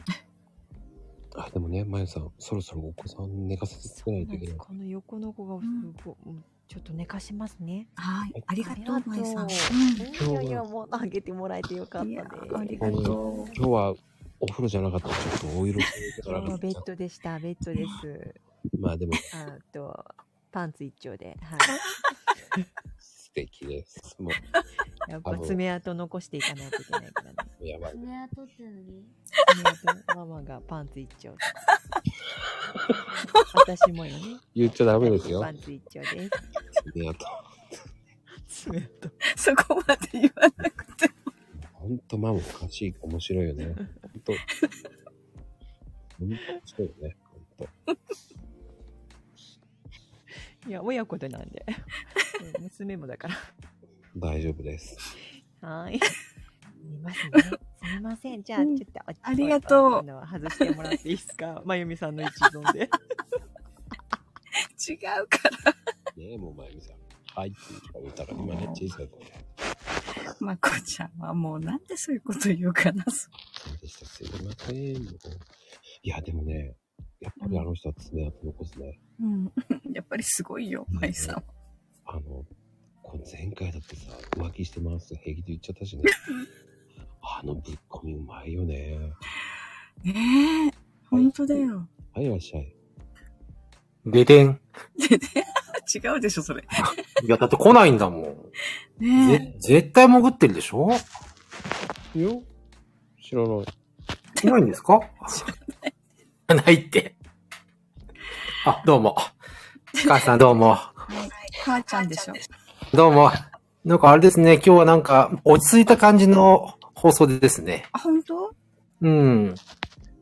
あ、でもね、まゆさん、そろそろお子さん寝かせてつけないといけない。この横の子がすごい、うんちょっと寝かしますね。はい。ありがとう、まゆさん。いやいや、もうあげてもらえてよかったです。ありあの今日はお風呂じゃなかったらちょっとお色気がなかったベッドでした、ベッドです。まあでもあと、パンツ一丁で。はい。素敵です。もやっぱ爪痕残していかないといけないからね。う、やばい。爪痕って何？爪痕ママがパンツ一丁。私もよね。言っちゃダメですよパ。ンツ一丁です。爪痕。爪痕。そこまで言わなくても。ほんとママおかしい、面白いよね。ほんと。ほんと面白いよね。ほんと。いや、親子でなんで。う ん娘もだから。大丈夫です。はーい。見ますね。すみません。じゃあ、ちょっと、ありがとう外してもらっていいですか？まゆみさんの一存で。違うから。ねえ、もうまゆみさん。はいって言ったから、今ね、小さい子で。まこちゃんはもうなんでそういうこと言うかな。そうでした。すいません。いや、でもね、やっぱりあの人は爪痕残すね。うん。やっぱりすごいよ、まゆさんは。あの、この前回だってさ、浮気してますって平気で言っちゃったしね。あのぶっ込みうまいよね。ねえ、本当だよ。はい、いらっしゃい。ででん。違うでしょ、それ。いや、だって来ないんだもん。ねぜ、絶対潜ってるでしょ？いや、知らない。いないんですか？ないって。あ、どうも。母さんどうも。え。母ちゃんでしょ。どうも。なんかあれですね、今日はなんか落ち着いた感じの放送ですね。あ、本当？うん。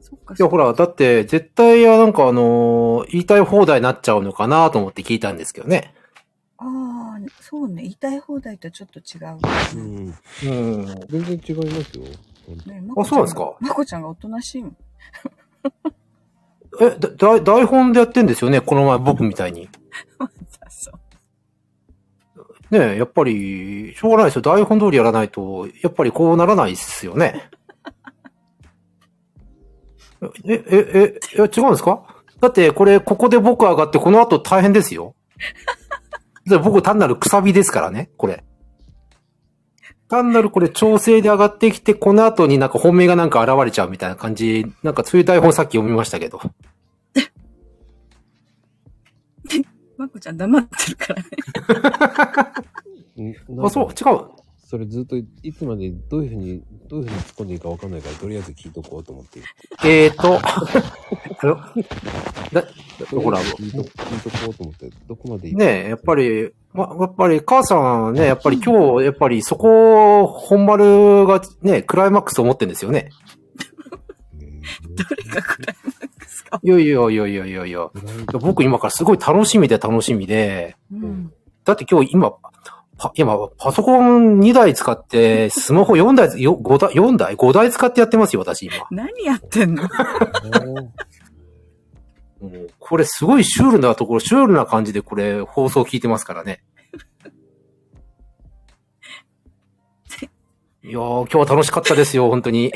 そっか。いや、ほら、だって絶対はなんかあのー言いたい放題になっちゃうのかなと思って聞いたんですけどね。ああ、ね、そうね、言いたい放題とちょっと違う。うん。うん。全然違いますよ。ね、あそうなんですか？まこちゃんがおとなしいもん。え、だ、だ台本でやってんですよね？この前僕みたいに。ねえ、やっぱり、しょうがないですよ。台本通りやらないと、やっぱりこうならないっすよね。え、え、え、え、違うんですか？だって、これ、ここで僕上がって、この後大変ですよ。で僕単なるくさびですからね、これ。単なるこれ調整で上がってきて、この後になんか本命がなんか現れちゃうみたいな感じ、なんかそういう台本さっき読みましたけど。まこちゃん黙ってるからね。ん あ、そう、違う。それずっといつまでどういうふうに、どういうふうに突っ込んでいいかわかんないから、とりあえず聞いとこうと思って。えーと、あの、だ、ほら、聞いと聞いとこうと思って、どこまでいいねえ、やっぱり、ま、やっぱり、母さんね、やっぱり今日、やっぱりそこ、本丸がね、クライマックスを持ってんですよね。うんどれがクライマックスか。いやいやいやいやいやいや。僕今からすごい楽しみで楽しみで、うん。だって今日今、パ今、パソコン2台使って、スマホ4台、よ5台、4台 ?5 台使ってやってますよ、私今。何やってんの？もうこれすごいシュールなところ、シュールな感じでこれ放送聞いてますからね。いやー、今日は楽しかったですよ、本当に。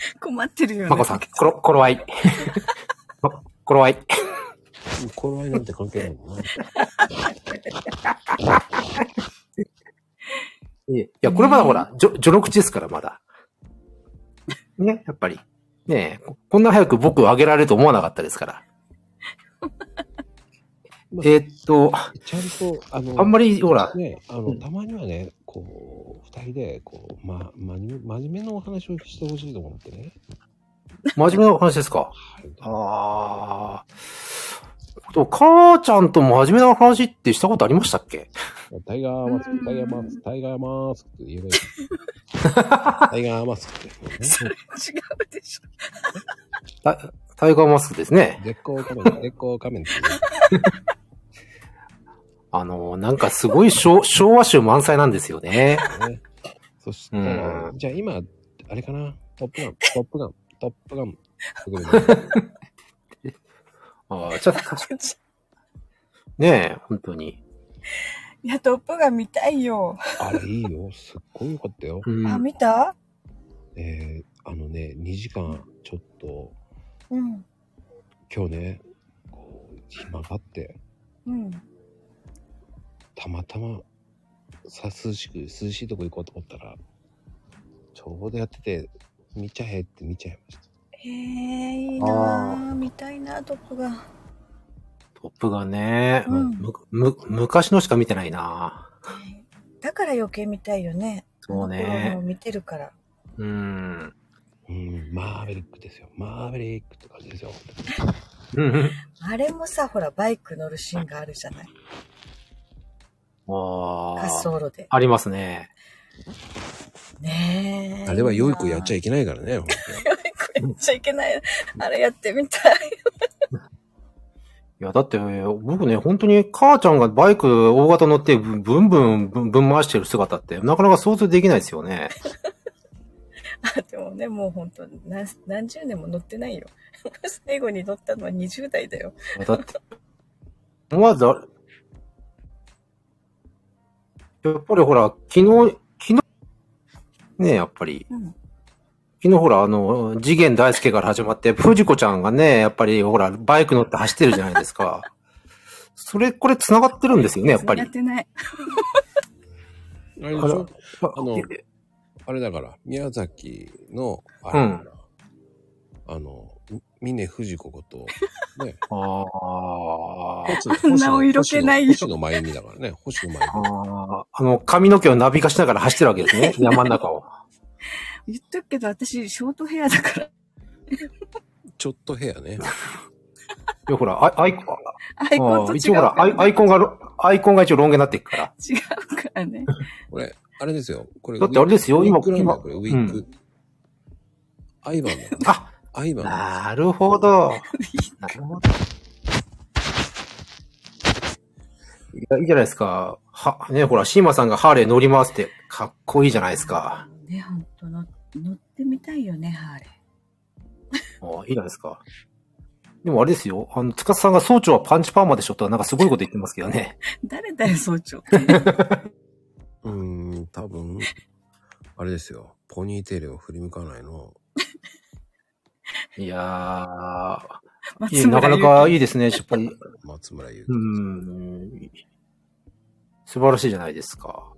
困ってるよね。まこさん、ころ、頃合い。ま頃合い。頃合いなんて関係ないもんな。いや、これまだほら、序序の口ですから、まだ。ね、やっぱり。ねえここんな早く僕をあげられると思わなかったですから。まあえーっと、ちゃんと、あの、あんまり、ほら、ね、あの、うんたまにはね、こう、二人で、こう、ま、まに、真面目なお話をしてほしいと思ってね。真面目なお話ですか？はい。ああ。と、母ちゃんと真面目な話ってしたことありましたっけ？タイガーマスク、タイガーマスク、タイガーマスクって言えばいい。タイガーマスクってそれね。違うでしょ。タタイガーマスクですね。絶好仮面、絶好仮面っていうね。あの、なんかすごい昭 昭和集満載なんですよね。ねそしたらう、じゃあ今、あれかな、トップガン、トップガン、トップガン。ああ、ちょっと、ねえ、本当に。いや、トップガン見たいよ。あれいいよ、すっごい良かったよ。うんあ、見た？えー、あのね、2時間ちょっと、うん。今日ね、こう、暇があって、うん。たまたま、さ、涼しく、涼しいとこ行こうと思ったら、ちょうどやってて、見ちゃえって見ちゃいました。へえ、いいなぁ。見たいな、トップガン。トップがね、うんむ、む、昔のしか見てないな。だから余計見たいよね。そうねの。見てるから。うん。うん、マーベリックですよ。マーベリックって感じですよ。うん。あれもさ、ほら、バイク乗るシーンがあるじゃない。あ滑走あ。路で。ありますね。ねえ。あれは良い子やっちゃいいけないからね。本いな。やっちゃいけない。あれやってみたい。いや、だって、僕ね、本当に母ちゃんがバイク大型乗ってブンブンブンブン回してる姿って、なかなか想像できないですよね。あでもね、もう本当何、何十年も乗ってないよ。最後に乗ったのは20代だよ。だって、思わずやっぱりほら、昨日、昨日、ねやっぱり、うん。昨日ほら、あの、次元大介から始まって、藤子ちゃんがね、やっぱりほら、バイク乗って走ってるじゃないですか。それ、これ繋がってるんですよね、やっぱりやっ。てない。当あれでしょ？あのあれだから、宮崎の、あれだから、あの、み峰藤子こと、ね、ああ星あんなお色気ないよ星野真由美だからね、星野真由美。あーあの、髪の毛をなびかしながら走ってるわけですね。山の中を。言っとくけど、私、ショートヘアだから。ちょっとヘアね。いや、ほら、アイアイコン、アイコン一応ほら、アイアイコンがロ、アイコンが一応ロン毛になっていくから。違うからね。これ、あれですよ。これ、だってあれですよ今今これ、ウィッグ。うアイバン。あ、アイバンだよ。なるほど。なるほど。いや、いいじゃないですか。は、ね、ほら、シーマさんがハーレー乗り回すって、かっこいいじゃないですか。ね、ほんとの乗ってみたいよね、ハーレあいいじゃないですか。でもあれですよ。あの、つかさんが総長はパンチパーマでしょとはなんかすごいこと言ってますけどね。ー。誰だよ、総長。うーん、多分、あれですよ。ポニーテールを振り向かないの。いやー、なかな由かいいですね、やっぱり。松村優う。素晴らしいじゃないですか。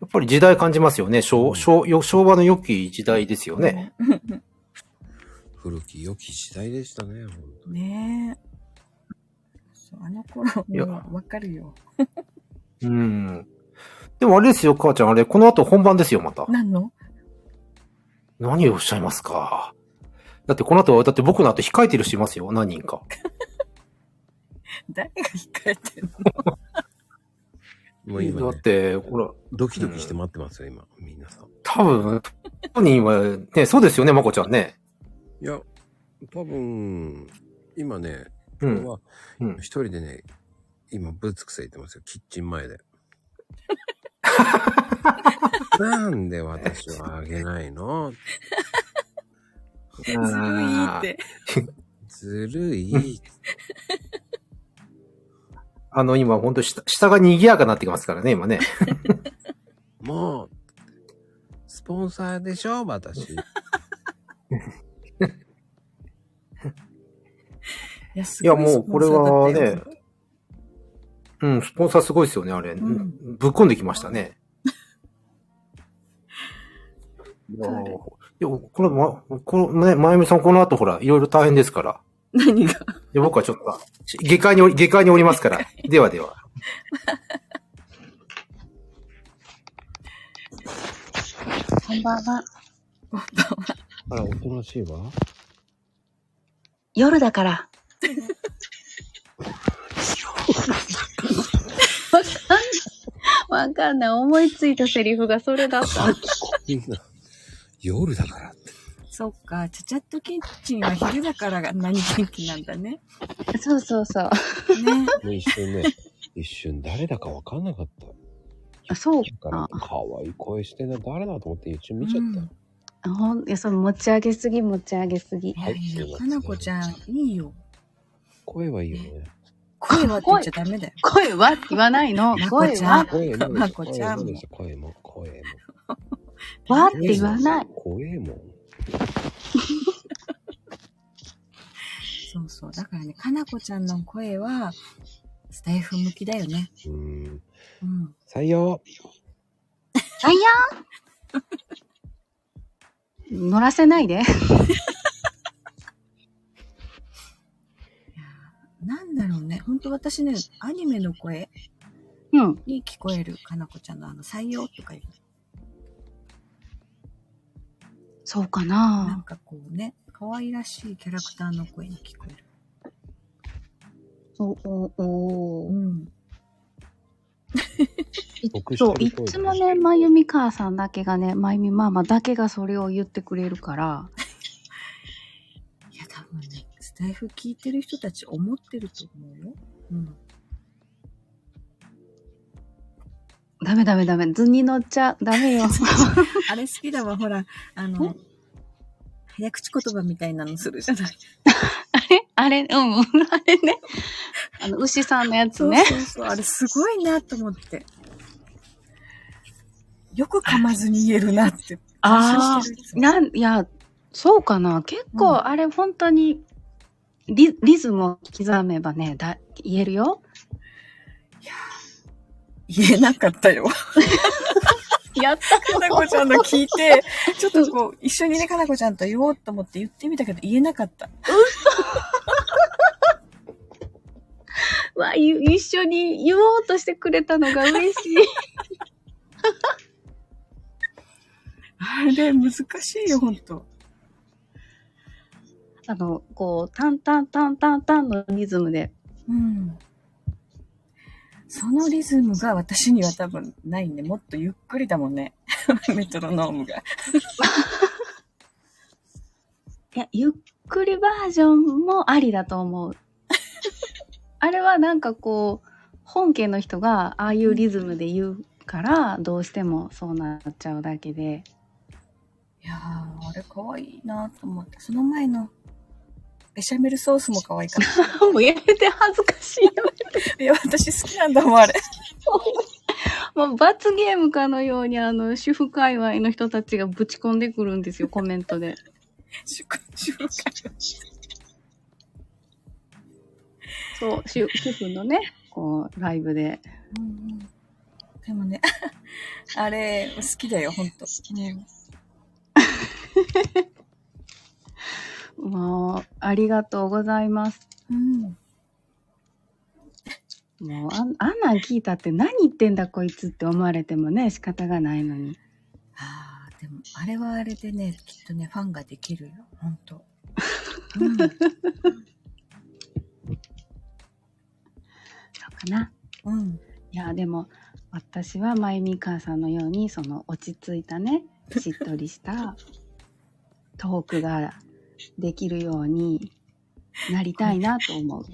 やっぱり時代感じますよね。昭昭よ昭和の良き時代ですよね。古き良き時代でしたね、ほんとねえ。そうあの頃、わかるよ。うん。でもあれですよ、母ちゃん、あれ、この後本番ですよ、また。何の？何をおっしゃいますか。だってこの後、だって僕の後控えてる人いますよ、何人か。誰が控えてんの？もう今、ね、だって、ほら、ドキドキして待ってますよ、今、皆さん。多分、本人は、ね、そうですよね、まこちゃんね。いや、多分、今ね、うん。はうん一人でね、今、ぶつくさ言ってますよ、キッチン前で。なんで私はあげないの？ずるいって。ずるい。あの、今、本当下、下が賑やかになってきますからね、今ね。もう、スポンサーでしょ私。いいや、ごもう、これはね、うん、スポンサーすごいですよね、あれ。んぶっこんできましたね。いやーいや、これ、ま、このね、まゆみさんこの後ほら、いろいろ大変ですから。何が？で僕はちょっと、下界に下界におりますから。ではでは。こんばんは。あら、おとなしいわ。夜だから。わかんない。わかんない。思いついたセリフがそれだった。夜だからって。そっか、ちゃちゃっとキッチンは昼だからが何元気なんだね。そうそうそう。ね。もう一瞬ね、一瞬誰だかわかんなかった。あそうだから、可愛い声してるの誰だと思って一瞬見ちゃった。うんあほん、いや、その持ち上げすぎ、持ち上げすぎ。いやいや、かなこちゃん、いいよ。声はいいよね。声はって言っちゃダメだよ。声はって言わないの。声ちゃんは、声も、まこちゃん声も声も、わって言わない。声も。そうそう。だからね、かなこちゃんの声は、スタイフ向きだよね。うーん。うん。採用あいや乗らせないで。なんだろうね。ほんと私ね、アニメの声うん。に聞こえるかなこちゃんのあの、採用とかいう。そうかなんな。かこうね、可愛らしいキャラクターの声に聞こえる。お、お、おうん。僕そう、いつもね、まゆみ母さんだけがね、まゆみママだけがそれを言ってくれるから、いや、多分ね、スタイフ聞いてる人たち思ってると思うよ。うん。ダメダメダメ、図に乗っちゃダメよ。あれ好きだわ、ほら、あの、早口言葉みたいなのするじゃない。あれ？あれ、うん、うんあれね。あの、牛さんのやつそうね。そうそう、あれすごいなと思って。よく噛まずに言えるなって。あ感心してるいつもなん、いや、そうかな。結うん構、あれ本当に、リリズムを刻めばね、だ言えるよ。言えなかったよ。やったかなこちゃんの聞いて、ちょっとこう、一緒にね、かなこちゃんと言おうと思って言ってみたけど言えなかった。わ、ゆ一緒に言おうとしてくれたのが嬉しい。あれ、難しいよ、ほんと。あの、こう、タンタンタンタンタンのリズムで。うん。そのリズムが私には多分ないんで、もっとゆっくりだもんね。メトロノームが。いや、ゆっくりバージョンもありだと思う。あれはなんかこう、本家の人がああいうリズムで言うから、どうしてもそうなっちゃうだけで。いやー、あれ可愛いなと思って。その前の、ベシャメルソースも可愛かった。もうやめて恥ずかしいよ。いや、私好きなんだもん、あれ。もう罰ゲームかのようにあの、主婦界隈の人たちがぶち込んでくるんですよ、コメントで。主婦主婦会そう、主主婦のね、こう、ライブで。うんうんでもね、あれ、好きだよ、ほんと。もう、ありがとうございます。うん。もうあん、あんなん聞いたって何言ってんだこいつって思われてもね、仕方がないのに。ああ、でも、あれはあれでね、きっとね、ファンができるよ、ほんと。うん。そうかな。うん。いや、でも、私はまゆみかさんのように、その落ち着いたね、しっとりしたトークができるようになりたいなと思う。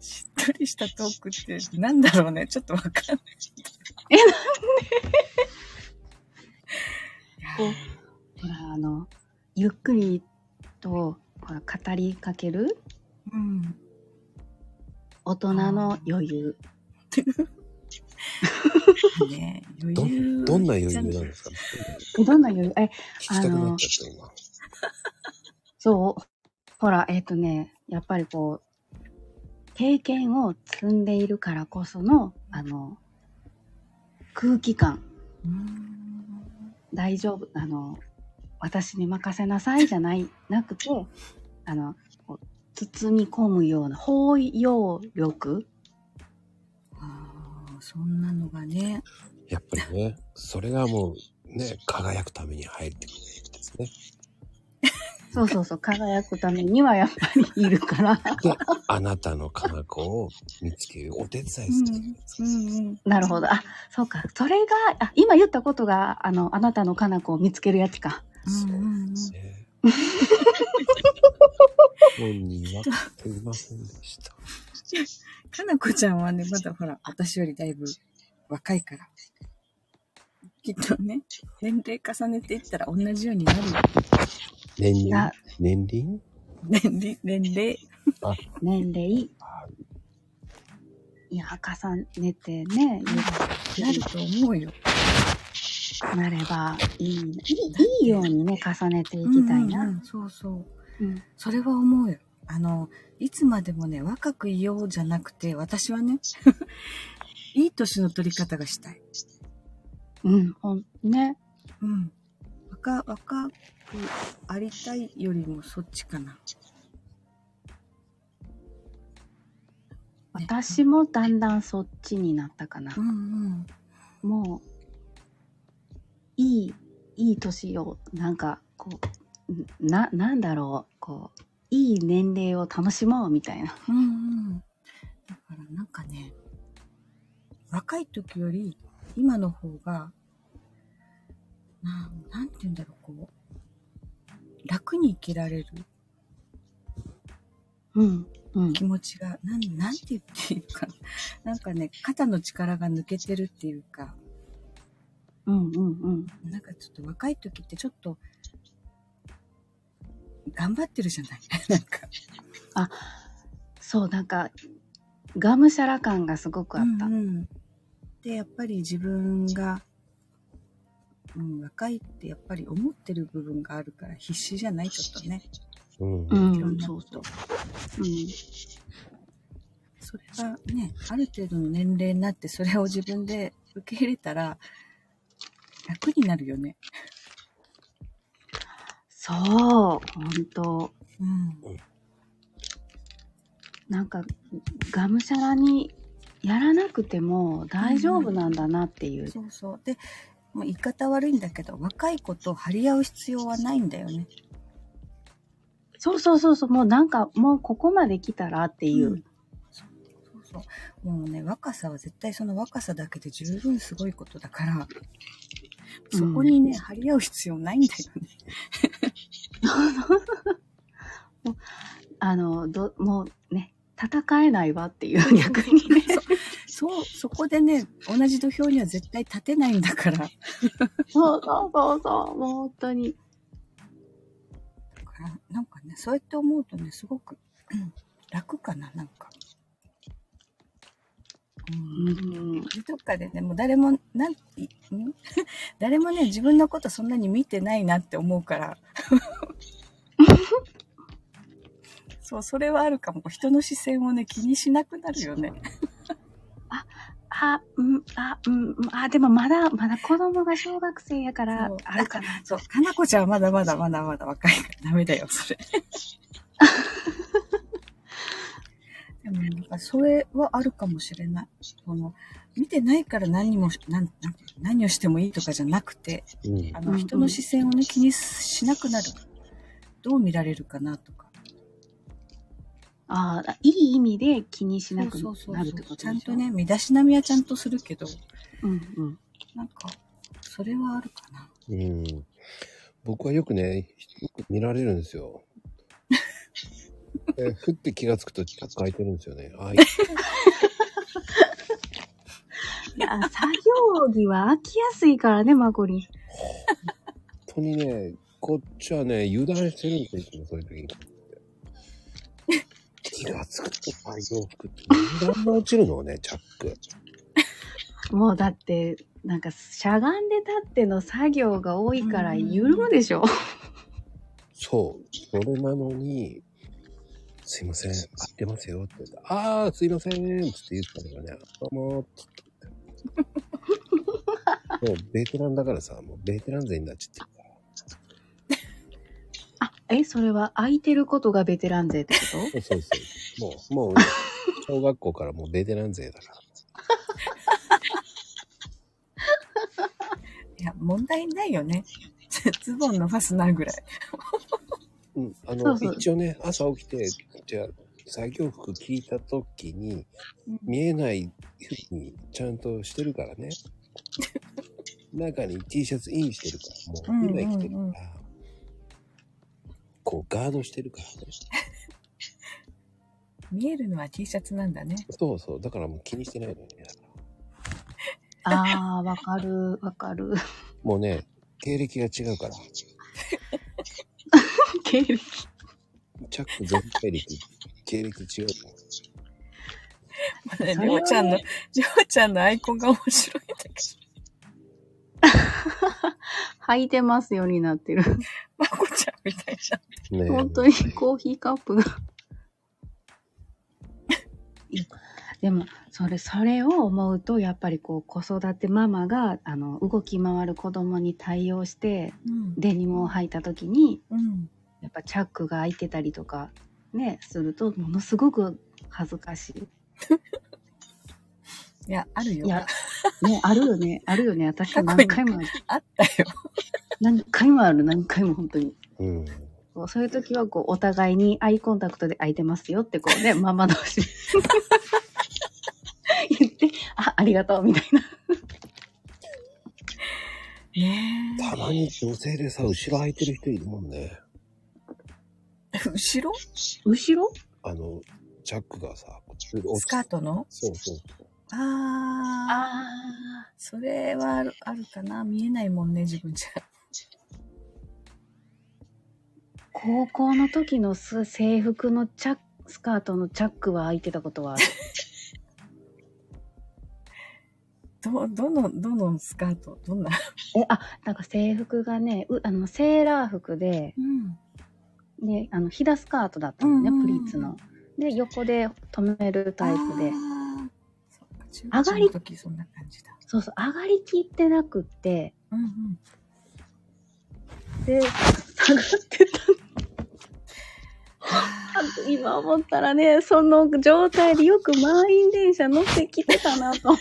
しっとりしたトークって、なんだろうね、ちょっとわかんない。え、なんで？こうほら、あの、ゆっくりと、ほら、語りかけるうん。大人の余裕。ね余ど裕。どんな余裕なんですか？どんな余裕？え、聞きそう。ほら、えっ、とね、やっぱりこう、経験を積んでいるからこその、あの、空気感、うん大丈夫、あの、私に任せなさいじゃない、なくて、あの、包み込むような包容力ああ、そんなのがね。やっぱりね、それがもうね、輝くために入ってくるんですね。そうそうそう、輝くためにはやっぱりいるから。で、あなたのかな子を見つけるお手伝いする。うんうん。なるほど。あ、そうか。それが、あ、今言ったことが、あの、あなたのかな子を見つけるやつか。そううんうんうんですね。本人はすいませんでした。かなこちゃんはね、まだほら、私よりだいぶ若いから。きっとね、年齢重ねていったら同じようになるよ。年輪？な年輪？年齢、年齢？年齢？いや、重ねてね、なると思うよ。なればいい、いい、いいようにね、重ねていきたいな。うんうんうんそうそう。うんそれは思うよ。あの、いつまでもね、若くいようじゃなくて、私はね、いい年の取り方がしたい。うん、ほん、ね。うん。若、若くありたいよりもそっちかな。私もだんだんそっちになったかなう。んうん。もう、いい、いい年を、なんか、こう、な、なんだろう、こう、いい年齢を楽しもうみたいな。うんうん。だからなんかね、若い時より今の方が、ななんて言うんだろう、こう、楽に生きられるうん、うん。気持ちが、なん、なんて言っていいのかな。なんかね、肩の力が抜けてるっていうか、うん、うん、うん。なんかちょっと若い時ってちょっと、頑張ってるじゃない？なんか。そう、なんか、がむしゃら感がすごくあった。うんうんで、やっぱり自分が、うん、若いってやっぱり思ってる部分があるから必死じゃないちょっとね。うん。うん、そうこと。うん。それがね、ある程度の年齢になってそれを自分で受け入れたら楽になるよね。そう、ほんと。うん。なんか、がむしゃらにやらなくても大丈夫なんだなっていう。そうそう。で、もう言い方悪いんだけど、若い子と張り合う必要はないんだよね。そうそうそうそう、もうなんか、もうここまで来たらっていう。うんそう。もうね、若さは絶対その若さだけで十分すごいことだから、そこにね、張り合う必要ないんだよね。あの、ど、もうね、戦えないわっていう逆にね。そう、そこでね、同じ土俵には絶対立てないんだから。そうそうそうそう、もう本当に。だからなんかね、そうやって思うとね、すごく、うん楽かな、なんか。うんうん。どっかでね、もう誰も、なん、いん？誰もね、自分のことそんなに見てないなって思うから。そう、それはあるかも。人の視線をね、気にしなくなるよね。あ、うん、あ、うん、あ、でもまだ、まだ子供が小学生やからそう、あるかな。そう、かなこちゃんはまだまだまだまだ若いからダメだよ、それ。でも、なんか、それはあるかもしれない。その、見てないから何もし、なん、何をしてもいいとかじゃなくて、うんあの、人の視線をね、気にしなくなる。どう見られるかなとか。ああ、いい意味で気にしなくなるそうそう。ちってことでしょ？ゃんとね、身だしなみはちゃんとするけど、うんうん。なんか、それはあるかな。うん。僕はよくね、よく見られるんですよ。えふって気がつくとチャック開いてるんですよね。あいいや、作業着は飽きやすいからね、マコリン。本当にね、こっちはね、油断してるんですよ、いつもそういう時に。気がつくと作業服って何段落ちるのね、チャック。もうだって、なんかしゃがんで立っての作業が多いからうん緩むでしょ？そう。それなのに、すいません、合ってますよって言あー、すいません、つって言ったのがね、どうも、つって。もうベテランだからさ、もうベテラン勢になっちゃってるかえ、それは空いてることがベテラン勢ってこそうそうそう。もう、もう、小学校からもうベテラン勢だから。いや、問題ないよね。ズボンのファスナーぐらい。うん。あの、そうそう一応ね、朝起きて、じゃあ、作業服着いた時に、見えないふうにちゃんとしてるからね。中に T シャツインしてるから、もう、今着てるから、こう、ガードしてるからね。見えるのは T シャツなんだね。そうそう。だからもう気にしてないのよね。とああ、わかる、わかる。もうね、経歴が違うから。経歴。チャック全経歴、経歴違うもん。ね、りょうちゃんの、りょうちゃんのアイコンが面白いんだけ 履いてますようになってる。ど、まこみたいじゃん。ねえ本当にコーヒーカップが。でも、それ、それを思うと、やっぱりこう、子育てママが、あの、動き回る子供に対応して、うん。デニムを履いた時に、うん。やっぱチャックが開いてたりとか、ね、すると、ものすごく恥ずかしい。いや、あるよ。いや、ね、あるよね、あるよね。私も何回もある。あったよ。何回もある、何回も本当に。うん。そういう時は、こう、お互いにアイコンタクトで開いてますよって、こうね、ママ同士で 言って、あ、ありがとう、みたいな。ねたまに女性でさ、後ろ空いてる人いるもんね。え。後ろ？後ろ？あの、チャックがさ、こっちでスカートの？そうそうそう。あー。あそれはあるあるかな。見えないもんね、自分じゃ。高校の時のす制服のチャスカートのチャックは開いてたことはある？ど、どの、どのスカート？どんな？え、あ、なんか制服がね、うあの、セーラー服で、うん。で、あの、ひだスカートだったのね、うんプリーツの。で、横で留めるタイプで。上がりそんな感じだ。そうそう、上がりきってなくって、うんうん。で、下がってた。今思ったらね、その状態でよく満員電車乗ってきてたなと。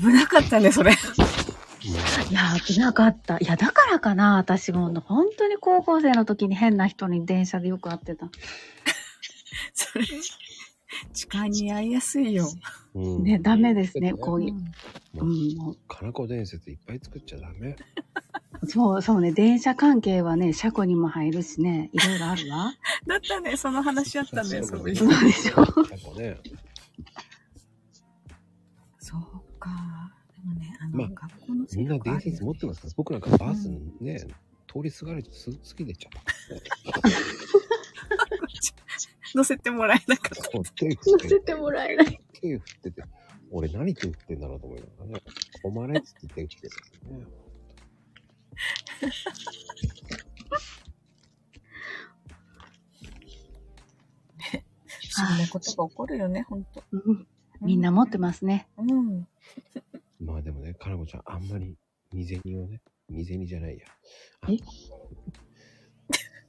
危なかったね、それ。いや、危なかった。いや、だからかな、私も。本当に高校生の時に変な人に電車でよく会ってた。それ、痴漢に遭いやすいよ。うんね、ダメですね、うんこういう。うん、もかなこ伝説いっぱい作っちゃダメ。うそう、そうね、電車関係はね、車庫にも入るしね、いろいろあるわ。だったね、その話あったね、そういう。そうでしょ。ね。そうか。でもね、あの、まあ学校のみんな制服あるよ電車持ってますから、僕なんかバスね、通りすがりす好きでちゃった。乗せてもらえなかった。そう手振って乗せてもらえない。手振ってて、俺何手振ってんだろうと思いながらね。困れっつって手振ってるんですね。不思議なことが起こるよね、ほんと。うんみんな持ってますね。うん。まあでもね、かなこちゃん、あんまり、身銭をね、身銭じゃないや。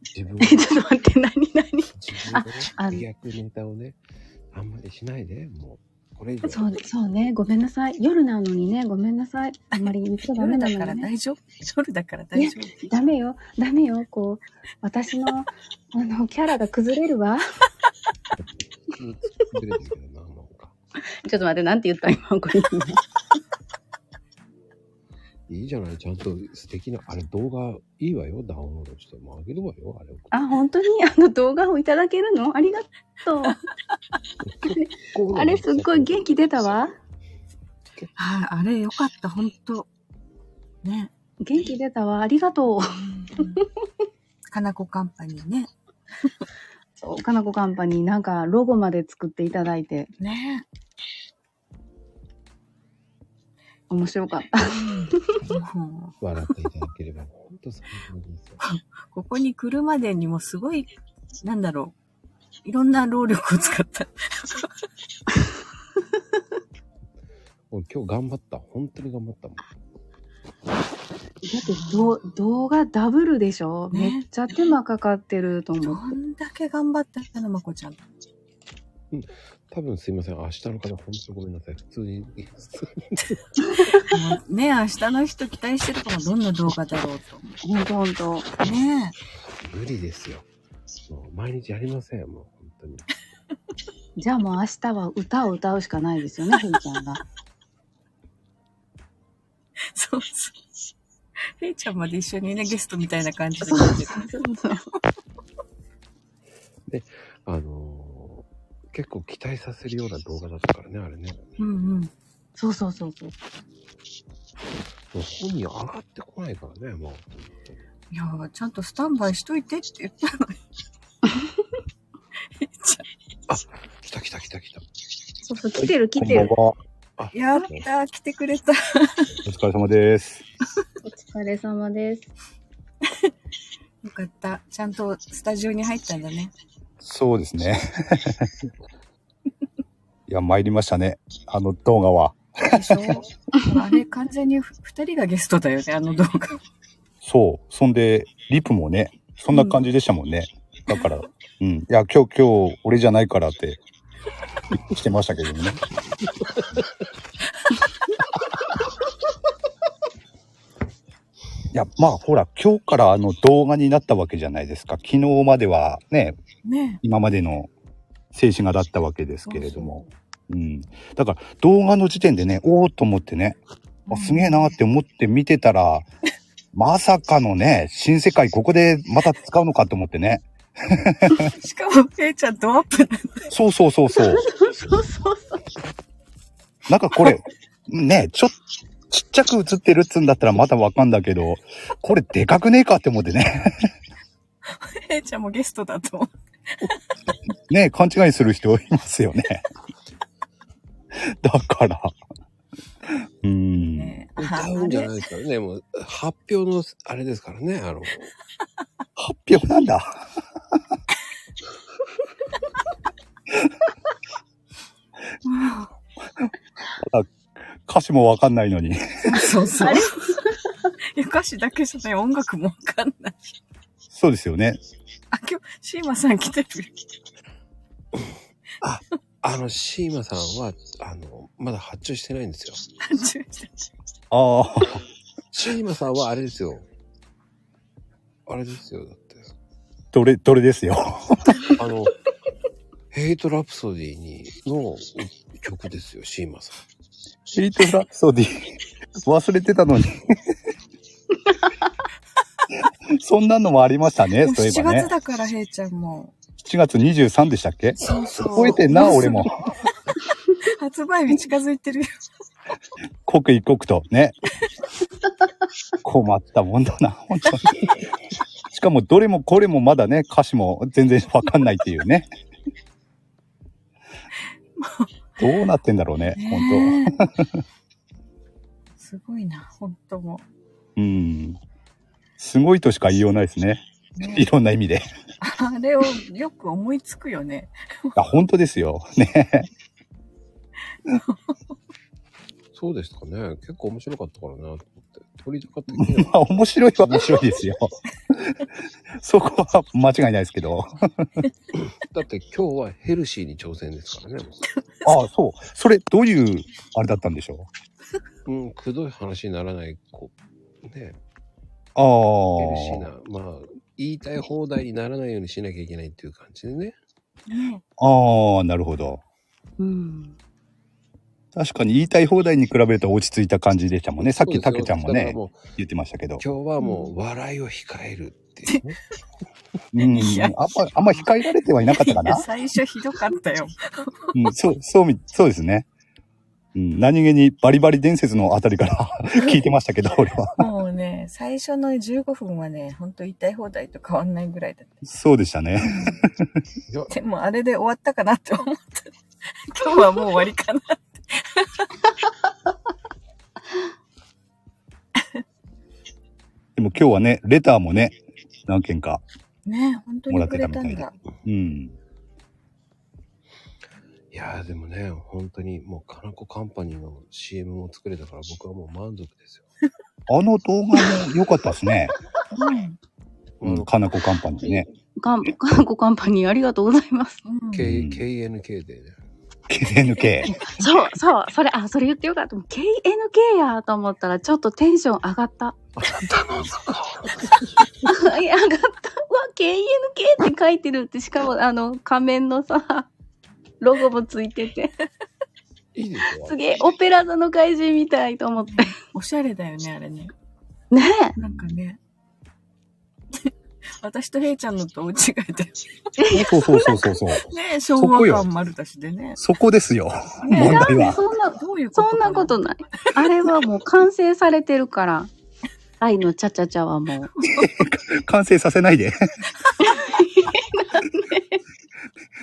自分え、ちょっと待って、何何？自分でねあ、逆ネタをね、あんまりしないで、もう、これ以上。そう、そうね。ごめんなさい。夜なのにね、ごめんなさい。あんまり言っちゃダメ夜だから。大丈夫？夜だから大丈夫？ダメよ。ダメよ。こう、私の、あの、キャラが崩れるわ。ずれてるけどな、なんか。ちょっと待って、なんて言った今、これ。いいじゃない、ちゃんと素敵な、あれ動画いいわよ、ダウンロードして。もうあげるわよ、あれ。あ、本当に？あの動画をいただけるの？ありがとう。あれすっごい元気出たわ。はい、あれよかった、ほんと。ね。元気出たわ。ありがとう。かなこカンパニーね。そう、かなこカンパニーなんかロゴまで作っていただいてね面白かった。笑っていただければ、本当最高ですよ。ここに来るまでにもすごい、なんだろう。いろんな労力を使った。俺今日頑張った。本当に頑張ったもん。だってど動画ダブルでしょ、ねめっちゃ手間かかってるとど思って。んだけ頑張ったの、まこちゃん。多分すいません。明日の方、本当ごめんなさい。普通に、普通に。もうね明日の人期待してるかも、どんな動画だろうと思ほんとほんと。う。ね無理ですよ。もう毎日やりません。もう本当に。じゃあもう明日は歌を歌うしかないですよね、ふーちゃんが。そうそう。へいちゃんまで一緒にね、ゲストみたいな感じで来てる。あのー結構期待させるような動画だったからね、あれね。うんうん。そうそうそうそう。もう本人上がってこないからね、もう。いやー、ちゃんとスタンバイしといてって言ったのに。へいち来た来た来た来た。そうそう、来てる来てる。こん。やったー、来てくれた。お疲れ様です。お疲れ様です。よかった。ちゃんとスタジオに入ったんだね。そうですね。いや、参りましたね。あの動画は。でしょ？あれ完全にふ二人がゲストだよね、あの動画。そう。そんで、リプもね、そんな感じでしたもんね。だから、うん。いや、今日、今日、俺じゃないからって、してましたけどね。いや、まあ、ほら、今日からあの動画になったわけじゃないですか。昨日まではね、ね今までの静止画だったわけですけれども。うん。だから動画の時点でね、おーっと思ってね、あすげえなって思って見てたら、まさかのね、新世界ここでまた使うのかと思ってね。しかも、ペイちゃんドアップ。そうそうそうそう。そうそうそう。なんかこれ、ね、ちょっ、ちっちゃく映ってるっつうんだったらまだわかんだけど、これでかくねえかって思ってね。ペイちゃんもゲストだと思う。ね、勘違いする人いますよね。だから、うーん。歌うんじゃないですからね。もう、発表の、あれですからね。あの、発表なんだ。歌詞もわかんないのに。そうそう。歌詞だけじゃない、音楽もわかんない。そうですよね。あ、今日、シーマさん来てる。あの、シーマさんは、あの、まだ発注してないんですよ。ああ、シーマさんはあれですよ。あれですよ、だって。どれ、どれですよ。あの、ヘイトラプソディに、の曲ですよ、シーマさん。ヘイトラプソディ。忘れてたのに。そんなのもありましたね、そういえ7ばね月。だから、ヘイちゃんも。7月23でしたっけ？そうそう。覚えてんな、俺も。発売日近づいてるよ。刻一刻とね。困ったもんだな、本当に。しかもどれもこれもまだね、歌詞も全然わかんないっていうね。どうなってんだろうね、ねえ すごいな、本当も本当。うん。すごいとしか言いようないですね。う。ねいろんな意味で。あれをよく思いつくよね。あ、本当ですよ。ね。そうですかね。結構面白かったからなと思って。鳥高的にはまあ、面白いは面白いですよ。そこは間違いないですけど。だって今日はヘルシーに挑戦ですからね。ああ、そう。それ、どういう、あれだったんでしょう？ん、くどい話にならない、こう、ね、うあヘルシーあ。な、まあ、言いたい放題にならないようにしなきゃいけないっていう感じでね。ねああ、なるほど。うん。確かに言いたい放題に比べると落ち着いた感じでしたもんね。さっきたけちゃんもね、もう言ってましたけど。今日はもう笑いを控えるっていうね。うんいや。あんま、あんま控えられてはいなかったかな。最初ひどかったよ。うん、そう、そうみ、そうですね。うん、何気にバリバリ伝説のあたりから 聞いてましたけど、俺は。もうね、最初の15分はね、ほんと言いたい放題と変わんないぐらいだった。そうでしたね。でもあれで終わったかなって思った。今日はもう終わりかな。でも今日はね、レターもね、何件か。ね本当もらにくってたみたいで。うん。いやーでもね、本当にもう、かなこカンパニーの CM も作れたから僕はもう満足ですよ。あの動画も良かったですね。うん。うん、かなこカンパニーね。かん、かんこカンパニーありがとうございます。うん。K うん KNK でね。KNK。そう、そう、それ、あ、それ言ってよかった。KNK やと思ったらちょっとテンション上がった。いや 上がった。うわ、KNK って書いてるって、しかもあの、仮面のさ、ロゴもついてて、いいですげえ、オペラ座の怪人みたいと思って。おしゃれだよね、あれね。ねなんかね。私とヘイちゃんのと大違いで。そうそうそうそうそう。ね昭和感丸出しでね。そこですよ。ね問題え。は。そんな、どういうことそんなことない。あれはもう完成されてるから。愛のチャチャチャはもう。完成させないで。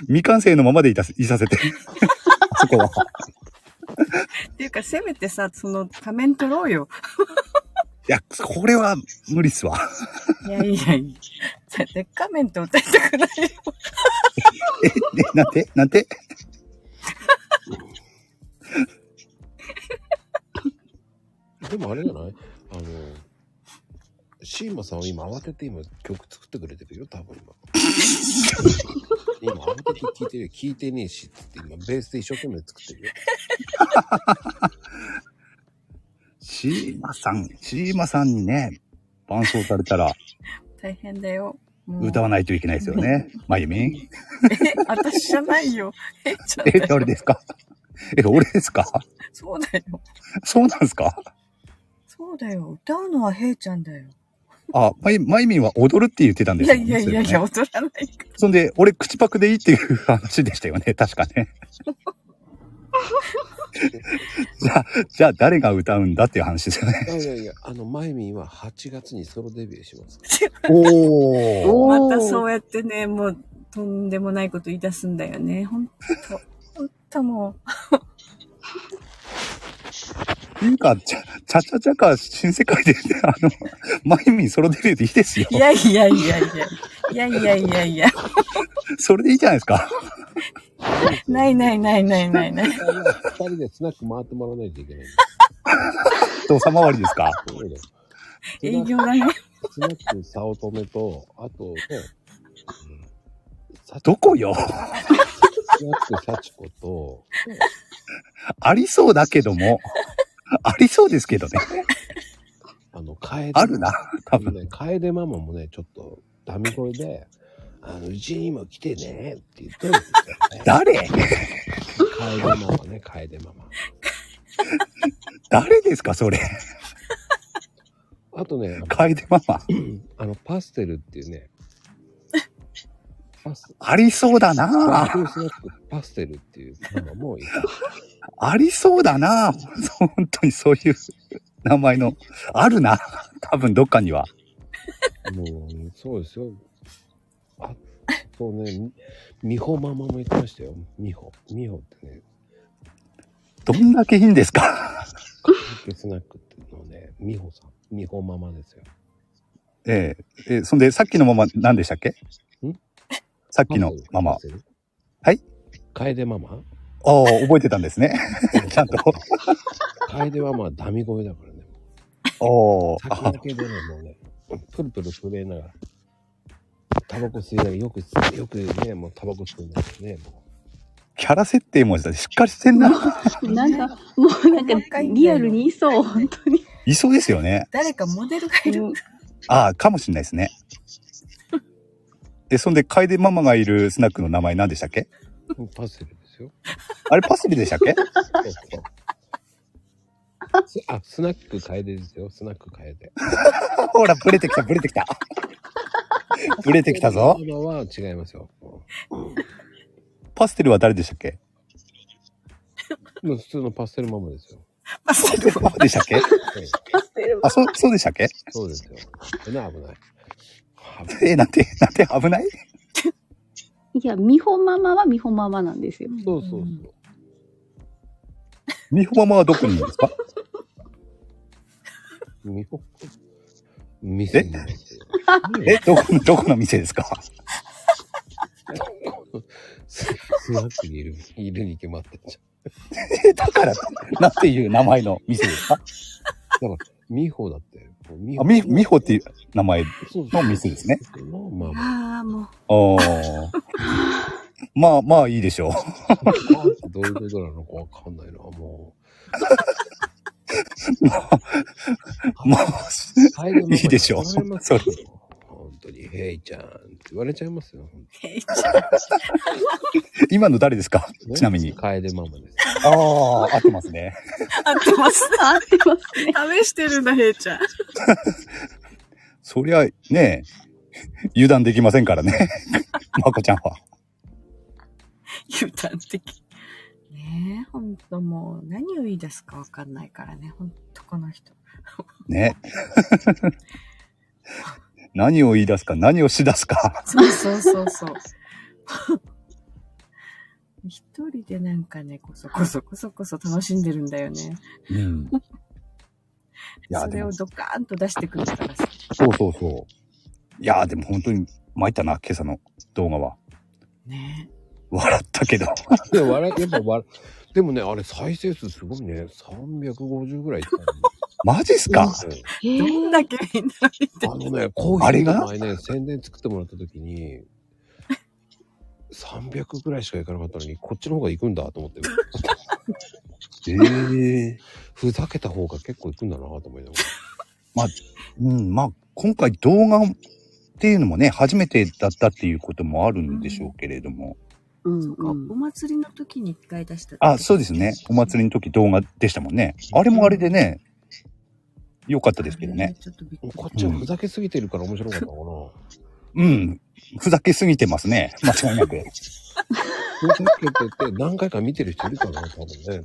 未完成のままでいたすいさせて。あそこは。っていうか、せめてさ、その仮面取ろうよ。いや、これは無理っすわ。いやいやいや。でっか面と歌いたくないよ。え、え、なんて？なんて？でもあれじゃない？あの、シーマさんは今慌てて今曲作ってくれてるよ、多分今。今慌てて聞いてるよ。聞いてねえしって今ベースで一生懸命作ってるよ。シーマさん、シーマさんにね、伴奏されたら大変だよ。歌わないといけないですよね。まゆみん。え、私じゃないよ。え、だよ。誰ですか？え、俺ですか？そうだよ。そうなんですか？そうだよ。歌うのはヘイちゃんだよ。あ、まゆ、まゆみんは踊るって言ってたんでいやすよね。いやいやいや、それね踊らないかそんで、俺口パクでいいっていう話でしたよね。確かね。じゃあ、じゃあ誰が歌うんだっていう話ですよね。いやいやいや、あの、マイミンは8月にソロデビューします。おー。おーまたそうやってね、もう、とんでもないこと言い出すんだよね。ほんと。ほんともっていうか、ちゃ、ちゃちゃちゃか、新世界で、あの、まゆみんソロデビューでいいですよう。い。やいやいやいや。いやいやいやいや。それでいいじゃないですか。ないないないないないない。二人でスナック回ってもらわないといけない。人様りですか？営業だね。スナック早乙女と、あとね、うん、どこよ？スナック幸子と、ありそうだけども、ありそうですけどね。あの、楓。あるな、多分。ね、楓ママもね、ちょっと、ダミ声で、あの、うちにも来てねって言ってるんですよ、ね。誰？楓ママね、楓ママ。誰ですか、それ？あとね、楓ママ。あの、パステルっていうね、パス、ありそうだ高な級スナックパステルっていうママもいた。ありそうだな。本当にそういう名前の。あるな。多分どっかには。もう、そうですよ。あ、そうね、み美穂ママも言ってましたよ。美穂。美穂ってね、どんだけいいんですか？スナックっていうのね、美穂さん。美穂ママですよ。えええそんで、さっきのママ何でしたっけ？ん？さっきのママ。はい？楓ママ？ああ、覚えてたんですね。ちゃんと。楓ママはダミ声だからね。おお。先だけでね、もうね、プルプル震えながら、タバコ吸いながら、よく、よくね、もうタバコ吸いながらね、もキャラ設定もしっかりしてんな。なんか、もうなんか、リアルにいそう、本当に。いそうですよね。誰かモデルがいる。ああ、かもしれないですね。え、そんで、楓ママがいるスナックの名前何でしたっけ？う、パセリですよ。あれパセリでしたっけ？あ、スナック楓ですよ。スナック楓。ほら、ブレてきた、ブレてきた。ブレてきたぞ。ママは違いますよ。パステルは誰でしたっけ？もう普通のパステルママですよ。パステルママでしたっけ？あ、そう、そうでしたっけ？そうですよ。危ない危ない。え、なんて、なんて危ない？いや、美穂ママは美穂ママなんですよ。そうそうそう。美穂ママはどこにいるんですか？美穂店。え、どこ、どこの店ですか？ススナックにいる、いるに決まってんじえ、だから、なんていう名前の店ですか？ゃん。だから、美穂だって。美あ、み、美穂っていう名前の店ですね。まあまあ。ああ、もう。おー。まあまあいいでしょう。どういうことなのかわかんないな、もまあ、う。いいでしょう。言われますよ本当に、ヘイちゃんって言われちゃいますよ。ヘイちゃん。今の誰ですか？ちなみに。楓ママです。ああ、合ってますね。合ってます。合ってますね。試してるんだ、ヘイちゃん。そりゃ、ね油断できませんからね。まこちゃんは。油断的。ねえ、ほんともう、何を言い出すかわかんないからね、ほんとこの人。ね。何を言い出すか、何をし出すか。そうそうそうそう。一人でなんかね、こそこそこそこそ楽しんでるんだよね。うん。いや、それをドカーンと出してくるからさ。そうそうそう。いや、でも本当に参ったな、今朝の動画は。ね笑ったけど。でも笑い、やっぱ笑でもね、あれ再生数すごいね。350ぐらいいったのマジっすか？え。どんだけみんな見てあのね、コーヒーあれが？の前ね、宣伝作ってもらった時に、300ぐらいしかいかなかったのに、こっちの方が行くんだと思って。ええふざけた方が結構行くんだなと思いながら。うん、まあ、今回動画っていうのもね、初めてだったっていうこともあるんでしょうけれども。うんそうか、お祭りの時に一回出した。あ、そうですね。お祭りの時動画でしたもんね。あれもあれでね、良かったですけどね。ちょっとびっくり。こっちはふざけすぎてるから面白かったのかうん。ふざけすぎてますね。間違いなく。な。ふざけてて何回か見てる人いるかな、多分ね。